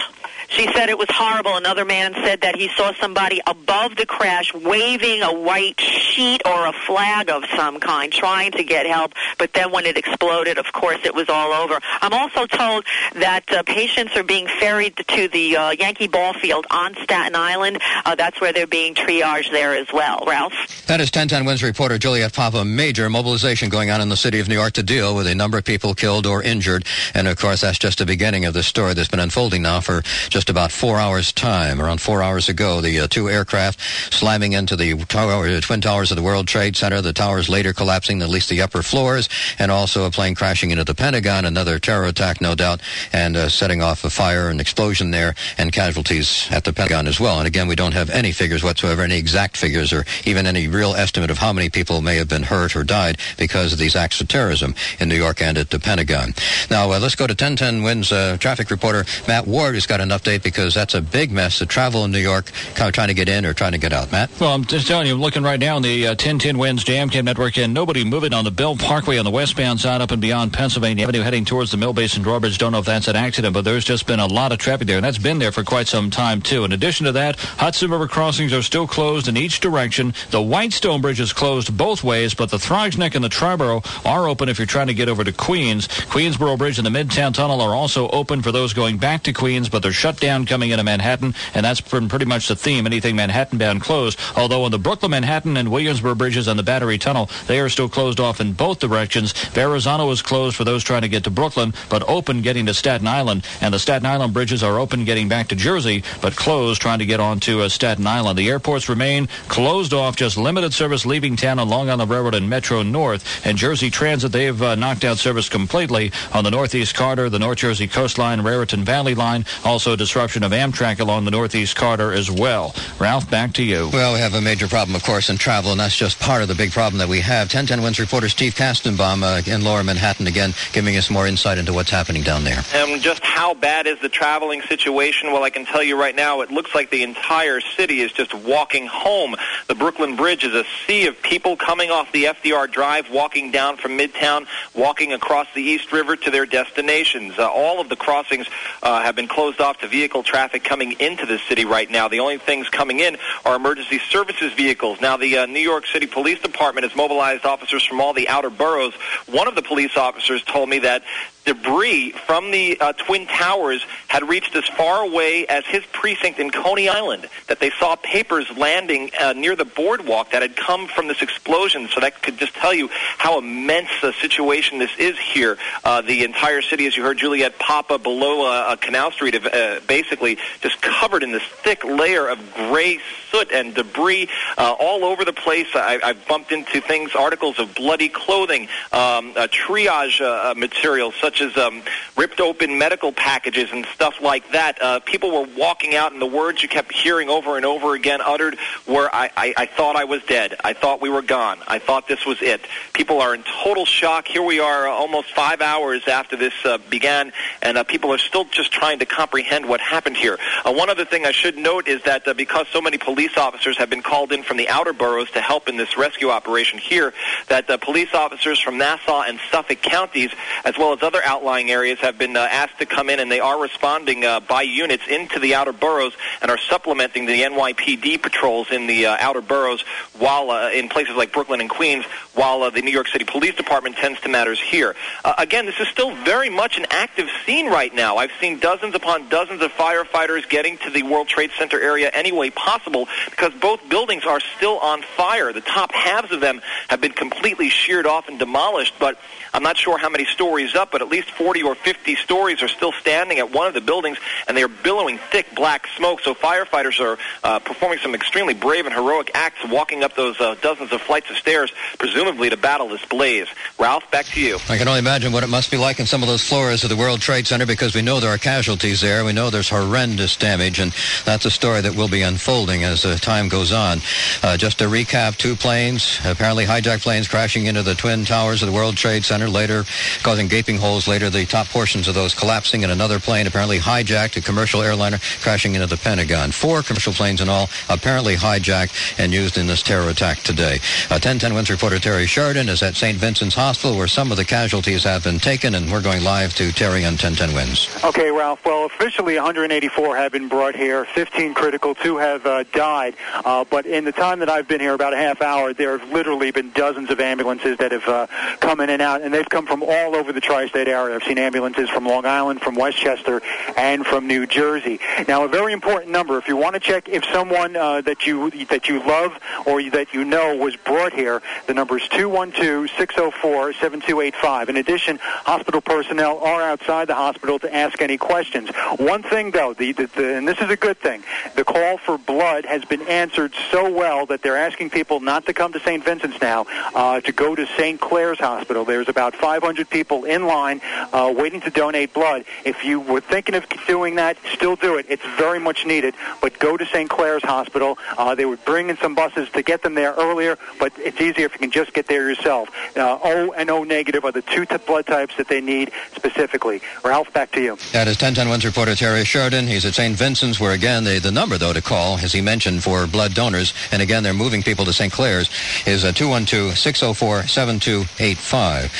[SPEAKER 19] She said it was horrible. Another man said that he saw somebody above the crash waving a white sheet or a flag of some kind, trying to get help. But then when it exploded, of course, it was all over. I'm also told that uh, patients are being ferried to the uh, Yankee Ball Field on Staten Island. Uh, that's where they're being triaged there as well. Ralph?
[SPEAKER 2] That is 1010 Wins reporter Juliet Papa. Major mobilization going on in the city of New York to deal with a number of people killed or injured. And of course, that's just the beginning of the story that's been unfolding now for just about four hours' time. Around four hours ago, the uh, two aircraft slamming into the tower, uh, twin towers of the World Trade Center. The towers later collapsing, at least the upper floors, and also a plane crashing into the Pentagon. Another terror attack, no doubt, and uh, setting off a fire and explosion there, and casualties at the Pentagon as well. And again, we don't have any figures whatsoever, any exact figures, or even any real estimate of how many people may have been hurt or died because of these acts of terrorism in New York and at the Pentagon. Now, uh, let's go to 1010 Wins uh, traffic reporter Matt Ward, who's got an update because that's a big mess to travel in New York, kind of trying to get in or trying to get out. Matt?
[SPEAKER 3] Well, I'm just telling you, I'm looking right now on the uh, 1010 Wins Jam Cam Network, and nobody moving on the Belt Parkway on the westbound side up and beyond Pennsylvania Avenue, heading towards the Mill Basin drawbridge. Don't know if that's an accident, but there's just been a lot of traffic there, and that's been there for quite some time, too. In addition to that, Hudson River crossings are still closed in each direction. The Whitestone Bridge is closed both ways, but the Throgs Neck and the Triborough are open if you're trying to get over to Queens. Queensboro Bridge and the Midtown Tunnel are also open for those going back to Queens, but they're shut shutdown coming into Manhattan, and that's been pretty much the theme. Anything Manhattan bound closed. Although on the Brooklyn, Manhattan, and Williamsburg bridges and the Battery Tunnel, they are still closed off in both directions. Verrazano is closed for those trying to get to Brooklyn, but open getting to Staten Island, and the Staten Island bridges are open getting back to Jersey, but closed trying to get onto uh, Staten Island. The airports remain closed off, just limited service leaving town on Island Railroad and Metro North. And Jersey Transit, they've uh, knocked out service completely on the Northeast Corridor, the North Jersey Coastline, Raritan Valley Line. Also disruption of Amtrak along the Northeast Corridor as well. Ralph, back to you.
[SPEAKER 2] Well, we have a major problem, of course, in travel, and that's just part of the big problem that we have. 1010 Wins reporter Steve Kastenbaum uh, in Lower Manhattan again, giving us more insight into what's happening down there.
[SPEAKER 13] And just how bad is the traveling situation? Well, I can tell you right now, it looks like the entire city is just walking home. The Brooklyn Bridge is a sea of people coming off the FDR Drive, walking down from Midtown, walking across the East River to their destinations. Uh, all of the crossings uh, have been closed off to vehicle traffic coming into the city right now. The only things coming in are emergency services vehicles. Now, the uh, New York City Police Department has mobilized officers from all the outer boroughs. One of the police officers told me that debris from the uh, Twin Towers had reached as far away as his precinct in Coney Island, that they saw papers landing uh, near the boardwalk that had come from this explosion. So that could just tell you how immense a situation this is here. Uh, the entire city, as you heard Juliet Papa below uh, Canal Street, uh, basically just covered in this thick layer of gray soot and debris uh, all over the place. I, I've bumped into things, articles of bloody clothing, um, triage uh, material such as um, ripped open medical packages and stuff like that. Uh, people were walking out, and the words you kept hearing over and over again uttered were, I, I, I thought I was dead. I thought we were gone. I thought this was it. People are in total shock. Here we are uh, almost five hours after this uh, began, and uh, people are still just trying to comprehend what happened here. Uh, one other thing I should note is that uh, because so many police officers have been called in from the outer boroughs to help in this rescue operation here, that uh, police officers from Nassau and Suffolk counties, as well as other outlying areas, have been uh, asked to come in, and they are responding uh, by units into the outer boroughs and are supplementing the NYPD patrols in the uh, outer boroughs while uh, in places like Brooklyn and Queens, while uh, the New York City Police Department tends to matters here. Uh, again, this is still very much an active scene right now. I've seen dozens upon dozens of firefighters getting to the World Trade Center area any way possible because both buildings are still on fire. The top halves of them have been completely sheared off and demolished, but I'm not sure how many stories up, but at least 40 or 50 stories are still standing at one of the buildings, and they are billowing thick black smoke. So firefighters are uh, performing some extremely brave and heroic acts, walking up those uh, dozens of flights of stairs, presumably to battle this blaze. Ralph, back to you.
[SPEAKER 2] I can only imagine what it must be like in some of those floors of the World Trade Center because we know there are casualties there. We know there's horrendous damage, and that's a story that will be unfolding as uh, time goes on. Uh, just to recap, two planes, apparently hijacked planes, crashing into the twin towers of the World Trade Center, later causing gaping holes. Later, the top portions of those collapsing, and another plane apparently hijacked, a commercial airliner crashing into the Pentagon. Four commercial planes in all apparently hijacked and used in this terror attack today. Uh, 1010 Wins reporter Terry Sheridan is at St. Vincent's Hospital where some of the casualties have been taken, and we're going live to Terry on 1010 Wins.
[SPEAKER 22] Okay, Ralph. Well, officially 184 have been brought here, 15 critical, two have uh, died. Uh, but in the time that I've been here, about a half hour, there have literally been dozens of ambulances that have uh, come in and out, and they've come from all over the tri-state area. I've seen ambulances from Long Island, from Westchester, and from New Jersey. Now, a very important number. If you want to check if someone uh, that you that you love or that you know was brought here, the number is 212-604-7285. In addition, hospital personnel are outside the hospital to ask any questions. One thing, though, the, the, the, and this is a good thing, the call for blood has been answered so well that they're asking people not to come to St. Vincent's now, uh, to go to St. Clare's Hospital. There's about 500 people in line uh, waiting to donate blood. If you were thinking of doing that, still do it. It's very much needed, but go to St. Clare's Hospital. Uh, they would bring in some buses to get them there earlier, but it's easier if you can just get there yourself. Uh, o and O negative are the two t- blood types that they need specifically. Ralph, back to you.
[SPEAKER 2] That is 1010 Wins reporter Terry Sheridan. He's at St. Vincent's, where again, the, the number, though, to call, as he mentioned, for blood donors, and again, they're moving people to St. Clare's, is uh, 212 604 7285.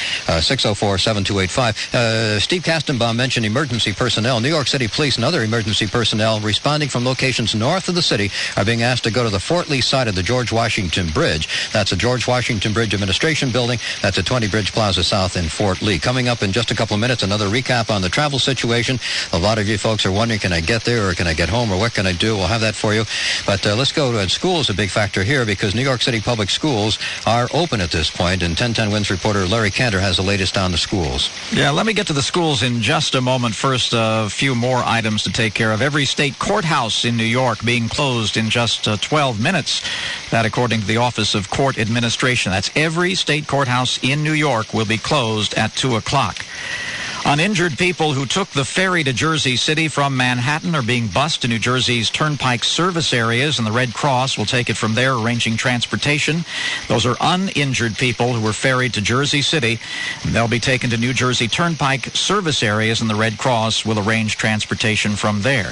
[SPEAKER 2] 604 7285. 5. Uh, Steve Kastenbaum mentioned emergency personnel. New York City Police and other emergency personnel responding from locations north of the city are being asked to go to the Fort Lee side of the George Washington Bridge. That's the George Washington Bridge Administration Building. That's at 20 Bridge Plaza South in Fort Lee. Coming up in just a couple of minutes, another recap on the travel situation. A lot of you folks are wondering, can I get there or can I get home or what can I do? We'll have that for you. But uh, let's go to school is a big factor here because New York City public schools are open at this point. point, and 1010 Wins reporter Larry Cantor has the latest on the schools.
[SPEAKER 3] Yeah, let me get to the schools in just a moment. First, a few more items to take care of. Every state courthouse in New York being closed in just uh, 12 minutes. That, according to the Office of Court Administration. That's every state courthouse in New York will be closed at 2 o'clock. Uninjured people who took the ferry to Jersey City from Manhattan are being bused to New Jersey's Turnpike service areas, and the Red Cross will take it from there, arranging transportation. Those are uninjured people who were ferried to Jersey City. and They'll be taken to New Jersey Turnpike service areas, and the Red Cross will arrange transportation from there.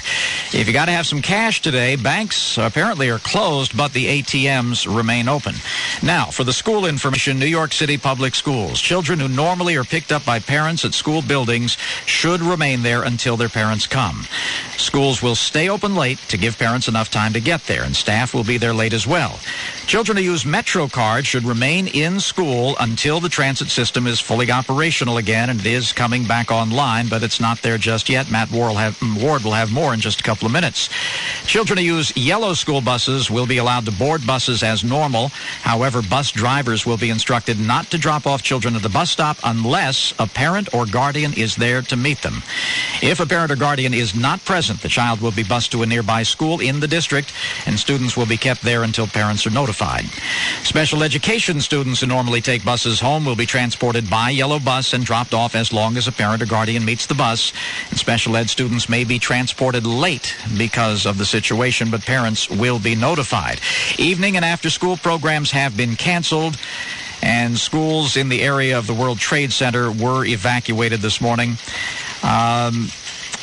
[SPEAKER 3] If you got to have some cash today, banks apparently are closed, but the ATMs remain open. Now, for the school information, New York City Public Schools. Children who normally are picked up by parents at school buildings buildings should remain there until their parents come. Schools will stay open late to give parents enough time to get there, and staff will be there late as well. Children who use Metro cards should remain in school until the transit system is fully operational again, and it is coming back online, but it's not there just yet. Matt Ward will have, Ward will have more in just a couple of minutes. Children who use yellow school buses will be allowed to board buses as normal. However, bus drivers will be instructed not to drop off children at the bus stop unless a parent or guardian is there to meet them. If a parent or guardian is not present, the child will be bused to a nearby school in the district, and students will be kept there until parents are notified. Special education students who normally take buses home will be transported by yellow bus and dropped off as long as a parent or guardian meets the bus. And special ed students may be transported late because of the situation, but parents will be notified. Evening and after school programs have been canceled and schools in the area of the World Trade Center were evacuated this morning. Um,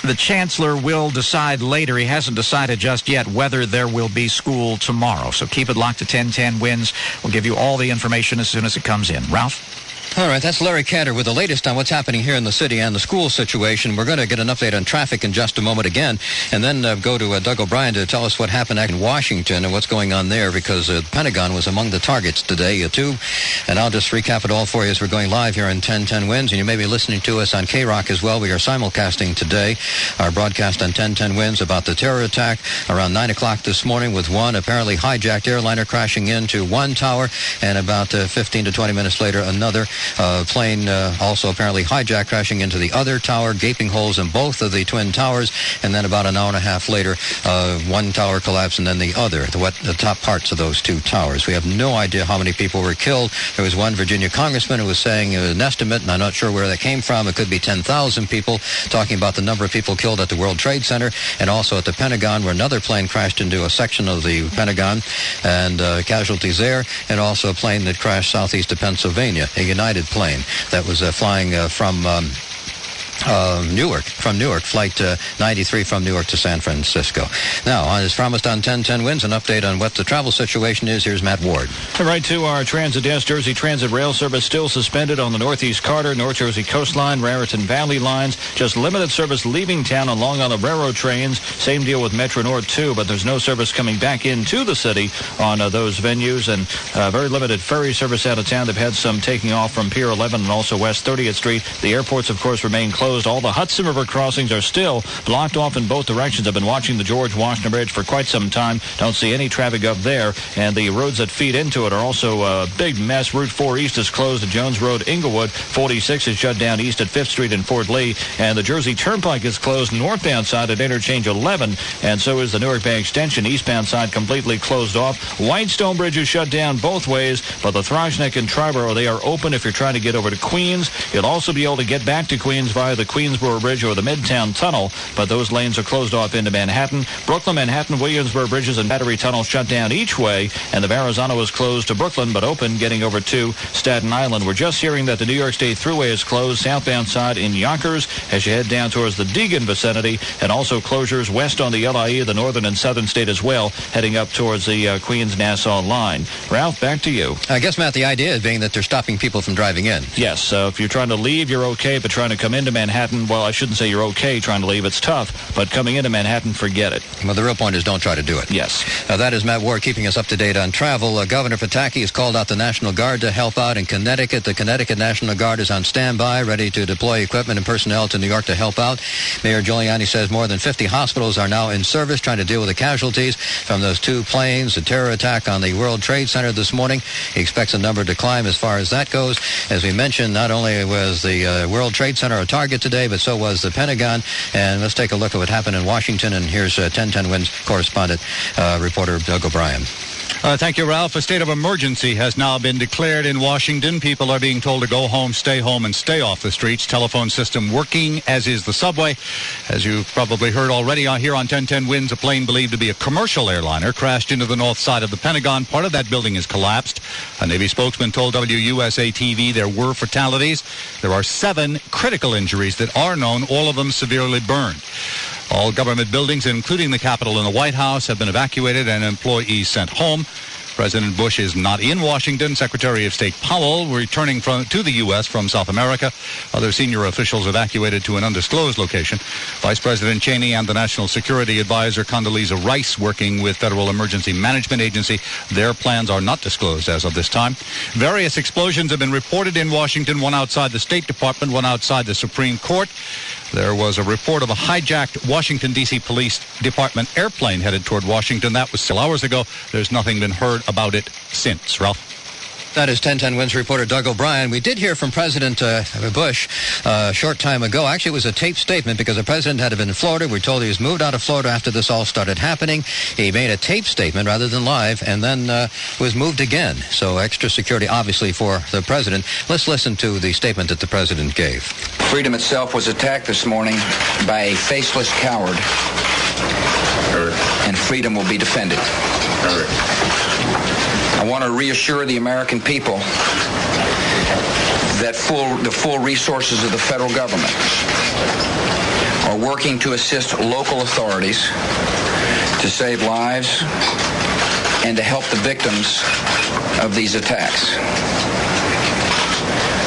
[SPEAKER 3] the chancellor will decide later. He hasn't decided just yet whether there will be school tomorrow. So keep it locked to 1010 wins. We'll give you all the information as soon as it comes in. Ralph?
[SPEAKER 2] All right, that's Larry Cantor with the latest on what's happening here in the city and the school situation. We're going to get an update on traffic in just a moment again, and then uh, go to uh, Doug O'Brien to tell us what happened in Washington and what's going on there, because uh, the Pentagon was among the targets today, uh, too. And I'll just recap it all for you as we're going live here on 1010 Wins, and you may be listening to us on K-Rock as well. We are simulcasting today our broadcast on 1010 Wins about the terror attack around 9 o'clock this morning with one apparently hijacked airliner crashing into one tower, and about uh, 15 to 20 minutes later, another uh, plane uh, also apparently hijacked, crashing into the other tower, gaping holes in both of the twin towers, and then about an hour and a half later, uh, one tower collapsed and then the other, the, what, the top parts of those two towers. We have no idea how many people were killed. There was one Virginia congressman who was saying an estimate, and I'm not sure where that came from. It could be 10,000 people, talking about the number of people killed at the World Trade Center and also at the Pentagon, where another plane crashed into a section of the Pentagon, and uh, casualties there, and also a plane that crashed southeast of Pennsylvania, a United United plane that was uh, flying uh, from um, uh, Newark, from Newark, flight uh, 93 from Newark to San Francisco. Now, as promised on 1010 Wins, an update on what the travel situation is. Here's Matt Ward.
[SPEAKER 23] Right to our transit desk. Jersey Transit rail service still suspended on the Northeast Corridor, North Jersey Coastline, Raritan Valley lines. Just limited service leaving town along on the Railroad trains. Same deal with Metro North, too, but there's no service coming back into the city on uh, those venues. And uh, very limited ferry service out of town. They've had some taking off from Pier 11 and also West 30th Street. The airports, of course, remain closed closed. All the Hudson River crossings are still blocked off in both directions. I've been watching the George Washington Bridge for quite some time. Don't see any traffic up there. And the roads that feed into it are also a big mess. Route 4 East is closed at Jones Road, Englewood. 46 is shut down east at 5th Street in Fort Lee. And the Jersey Turnpike is closed northbound side at Interchange 11. And so is the Newark Bay Extension eastbound side completely closed off. Whitestone Bridge is shut down both ways, but the Throgs Neck and Triborough, they are open if you're trying to get over to Queens. You'll also be able to get back to Queens via
[SPEAKER 3] the Queensboro Bridge or the Midtown Tunnel, but those lanes are closed off into Manhattan. Brooklyn, Manhattan, Williamsburg bridges and Battery Tunnel shut down each way, and the Verrazano was closed to Brooklyn but open getting over to Staten Island. We're just hearing that the New York State Thruway is closed southbound side in Yonkers as you head down towards the Deegan vicinity, and also closures west on the LIE, the northern and southern state as well, heading up towards the uh, Queens-Nassau line. Ralph, back to you.
[SPEAKER 2] I guess, Matt, the idea is being that they're stopping people from driving in.
[SPEAKER 3] Yes, uh, if you're trying to leave, you're okay, but trying to come into Manhattan, well, I shouldn't say you're okay trying to leave. It's tough, but coming into Manhattan, forget it.
[SPEAKER 2] Well, the real point is don't try to do it.
[SPEAKER 3] Yes.
[SPEAKER 2] Uh, that is Matt Ward keeping us up to date on travel. Uh, Governor Pataki has called out the National Guard to help out in Connecticut. The Connecticut National Guard is on standby, ready to deploy equipment and personnel to New York to help out. Mayor Giuliani says more than 50 hospitals are now in service trying to deal with the casualties from those two planes, the terror attack on the World Trade Center this morning. He expects the number to climb as far as that goes. As we mentioned, not only was the uh, World Trade Center a target today, but so was the Pentagon. And let's take a look at what happened in Washington. And here's uh, 1010 Wins correspondent, uh, reporter Doug O'Brien.
[SPEAKER 7] Uh, thank you, Ralph. A state of emergency has now been declared in Washington. People are being told to go home, stay home, and stay off the streets. Telephone system working, as is the subway. As you've probably heard already on here on 1010 Wins, a plane believed to be a commercial airliner crashed into the north side of the Pentagon. Part of that building is collapsed. A Navy spokesman told WUSA TV there were fatalities. There are seven critical injuries that are known, all of them severely burned. All government buildings, including the Capitol and the White House, have been evacuated and employees sent home. President Bush is not in Washington. Secretary of State Powell returning from, to the U.S. from South America. Other senior officials evacuated to an undisclosed location. Vice President Cheney and the National Security Advisor Condoleezza Rice working with Federal Emergency Management Agency. Their plans are not disclosed as of this time. Various explosions have been reported in Washington, one outside the State Department, one outside the Supreme Court. There was a report of a hijacked Washington, D.C. Police Department airplane headed toward Washington. That was still hours ago. There's nothing been heard about it since. Ralph?
[SPEAKER 2] That is 1010 Wins reporter Doug O'Brien. We did hear from President uh, Bush uh, a short time ago. Actually, it was a taped statement because the president had been in Florida. We are told he was moved out of Florida after this all started happening. He made a taped statement rather than live and then uh, was moved again. So extra security, obviously, for the president. Let's listen to the statement that the president gave.
[SPEAKER 10] Freedom itself was attacked this morning by a faceless coward. And freedom will be defended. I want to reassure the American people that full, the full resources of the federal government are working to assist local authorities to save lives and to help the victims of these attacks.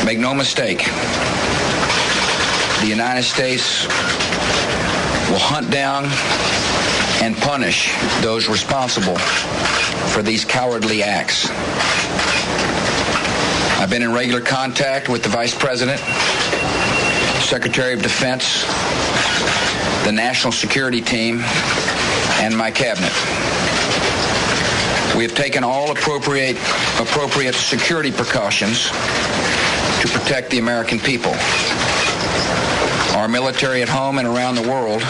[SPEAKER 10] Make no mistake, the United States will hunt down and punish those responsible for these cowardly acts. I've been in regular contact with the Vice President, Secretary of Defense, the National Security Team, and my cabinet. We have taken all appropriate, appropriate security precautions to protect the American people. Our military at home and around the world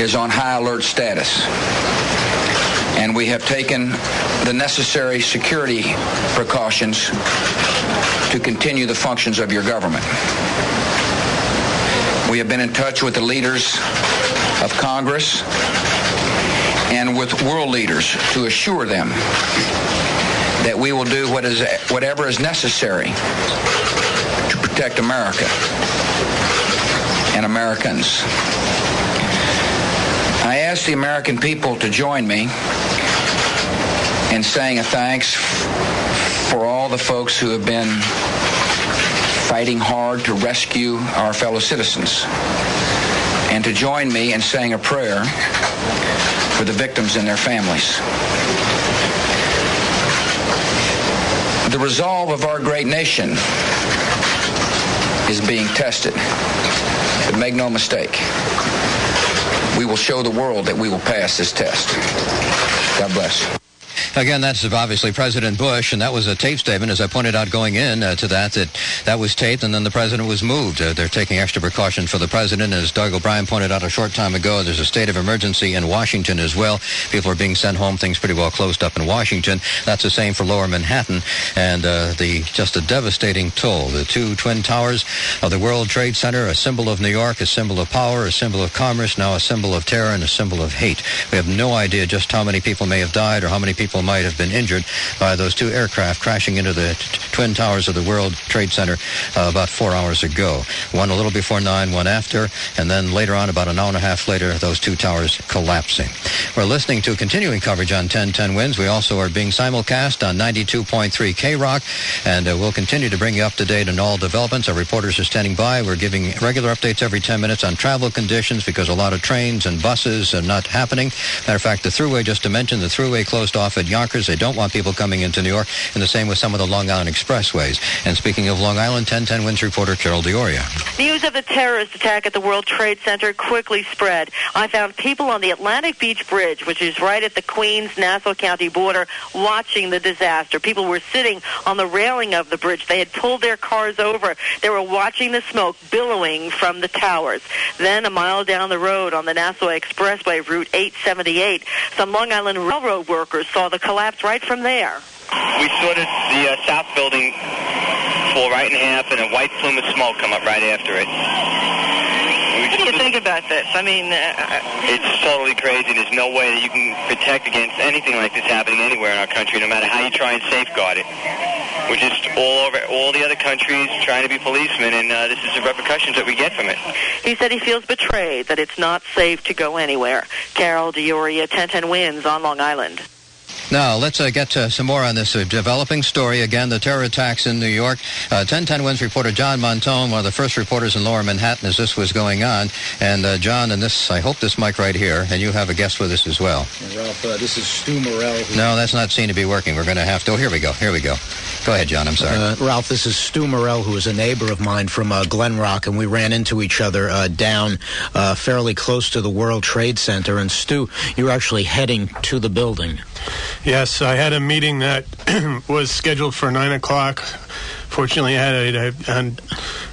[SPEAKER 10] is on high alert status. And we have taken the necessary security precautions to continue the functions of your government. We have been in touch with the leaders of Congress and with world leaders to assure them that we will do what is, whatever is necessary to protect America and Americans. Ask the American people to join me in saying a thanks for all the folks who have been fighting hard to rescue our fellow citizens and to join me in saying a prayer for the victims and their families. The resolve of our great nation is being tested. But make no mistake, we will show the world that we will pass this test. God bless.
[SPEAKER 2] Again, that's obviously President Bush, and that was a tape statement, as I pointed out going in uh, to that, that that was taped, and then the president was moved. Uh, they're taking extra precaution for the president. As Doug O'Brien pointed out a short time ago, there's a state of emergency in Washington as well. People are being sent home. Things pretty well closed up in Washington. That's the same for Lower Manhattan, and uh, the just a devastating toll. The two twin towers of the World Trade Center, a symbol of New York, a symbol of power, a symbol of commerce, now a symbol of terror and a symbol of hate. We have no idea just how many people may have died or how many people might have been injured by those two aircraft crashing into the t- twin towers of the World Trade Center uh, about four hours ago. One a little before nine, one after, and then later on, about an hour and a half later, those two towers collapsing. We're listening to continuing coverage on 1010 Wins. We also are being simulcast on 92.3 K Rock, and uh, we'll continue to bring you up to date on all developments. Our reporters are standing by. We're giving regular updates every 10 minutes on travel conditions because a lot of trains and buses are not happening. Matter of fact, the thruway, just to mention, the thruway closed off at Yonkers. They don't want people coming into New York, and the same with some of the Long Island expressways. And speaking of Long Island, 1010 Wins reporter Carol D'Auria.
[SPEAKER 18] News of the terrorist attack at the World Trade Center quickly spread. I found people on the Atlantic Beach Bridge, which is right at the Queens-Nassau County border, watching the disaster. People were sitting on the railing of the bridge. They had pulled their cars over. They were watching the smoke billowing from the towers. Then a mile down the road on the Nassau Expressway, Route 878, some Long Island Railroad workers saw the collapse right from there.
[SPEAKER 21] We saw this, the uh, south building fall right in half and a white plume of smoke come up right after it.
[SPEAKER 18] What do you think about this? I mean, uh,
[SPEAKER 21] It's totally crazy. There's no way that you can protect against anything like this happening anywhere in our country, no matter how you try and safeguard it. We're just all over all the other countries trying to be policemen, and uh, this is the repercussions that we get from it.
[SPEAKER 18] he said he feels betrayed that it's not safe to go anywhere. Carol D'Auria, 1010 wins on Long Island.
[SPEAKER 2] Now, let's uh, get to some more on this uh, developing story. Again, the terror attacks in New York. Uh, 1010 Wins reporter John Montone, one of the first reporters in Lower Manhattan as this was going on. And uh, John, and this, I hope this mic right here, and you have a guest with us as well.
[SPEAKER 24] Ralph, uh, this is Stu Morell. who-
[SPEAKER 2] No, that's not seen to be working. We're going to have to. Oh, here we go. Here we go. Go ahead, John. I'm sorry.
[SPEAKER 24] Uh, Ralph, this is Stu Morell, who is a neighbor of mine from uh, Glen Rock, and we ran into each other uh, down uh, fairly close to the World Trade Center. And Stu, you're actually heading to the building.
[SPEAKER 25] Yes, I had a meeting that was scheduled for 9 o'clock. Fortunately, I had a, a, a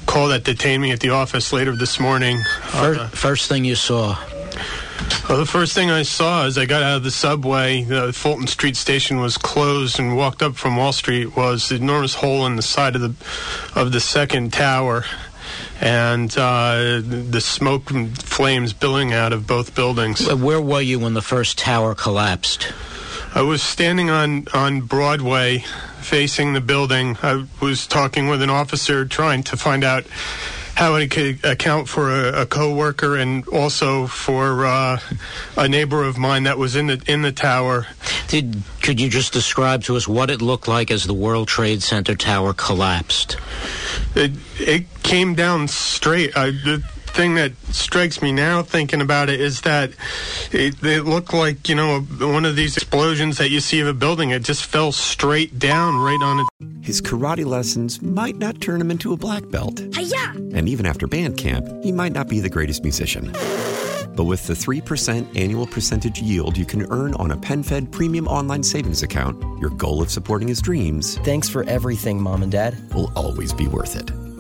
[SPEAKER 25] call that detained me at the office later this morning.
[SPEAKER 24] First, first thing you saw.
[SPEAKER 25] Well, the first thing I saw as I got out of the subway, the Fulton Street station was closed, and walked up from Wall Street was the enormous hole in the side of the of the second tower, and uh, the smoke and flames billowing out of both buildings.
[SPEAKER 24] Uh, Where were you when the first tower collapsed?
[SPEAKER 25] I was standing on, on Broadway facing the building. I was talking with an officer trying to find out how I could account for a, a coworker and also for uh, a neighbor of mine that was in the in the tower.
[SPEAKER 24] Did could you just describe to us what it looked like as the World Trade Center tower collapsed?
[SPEAKER 25] It it came down straight. I, the thing that strikes me now thinking about it is that it, it looked like you know one of these explosions that you see of a building. It just fell straight down right on it.
[SPEAKER 26] His karate lessons might not turn him into a black belt.
[SPEAKER 27] Hiya!
[SPEAKER 26] And even after band camp, he might not be the greatest musician. But with the 3% annual percentage yield you can earn on a PenFed premium online savings account, your goal of supporting his dreams.
[SPEAKER 28] Thanks for everything, Mom and Dad.
[SPEAKER 26] Will always be worth it.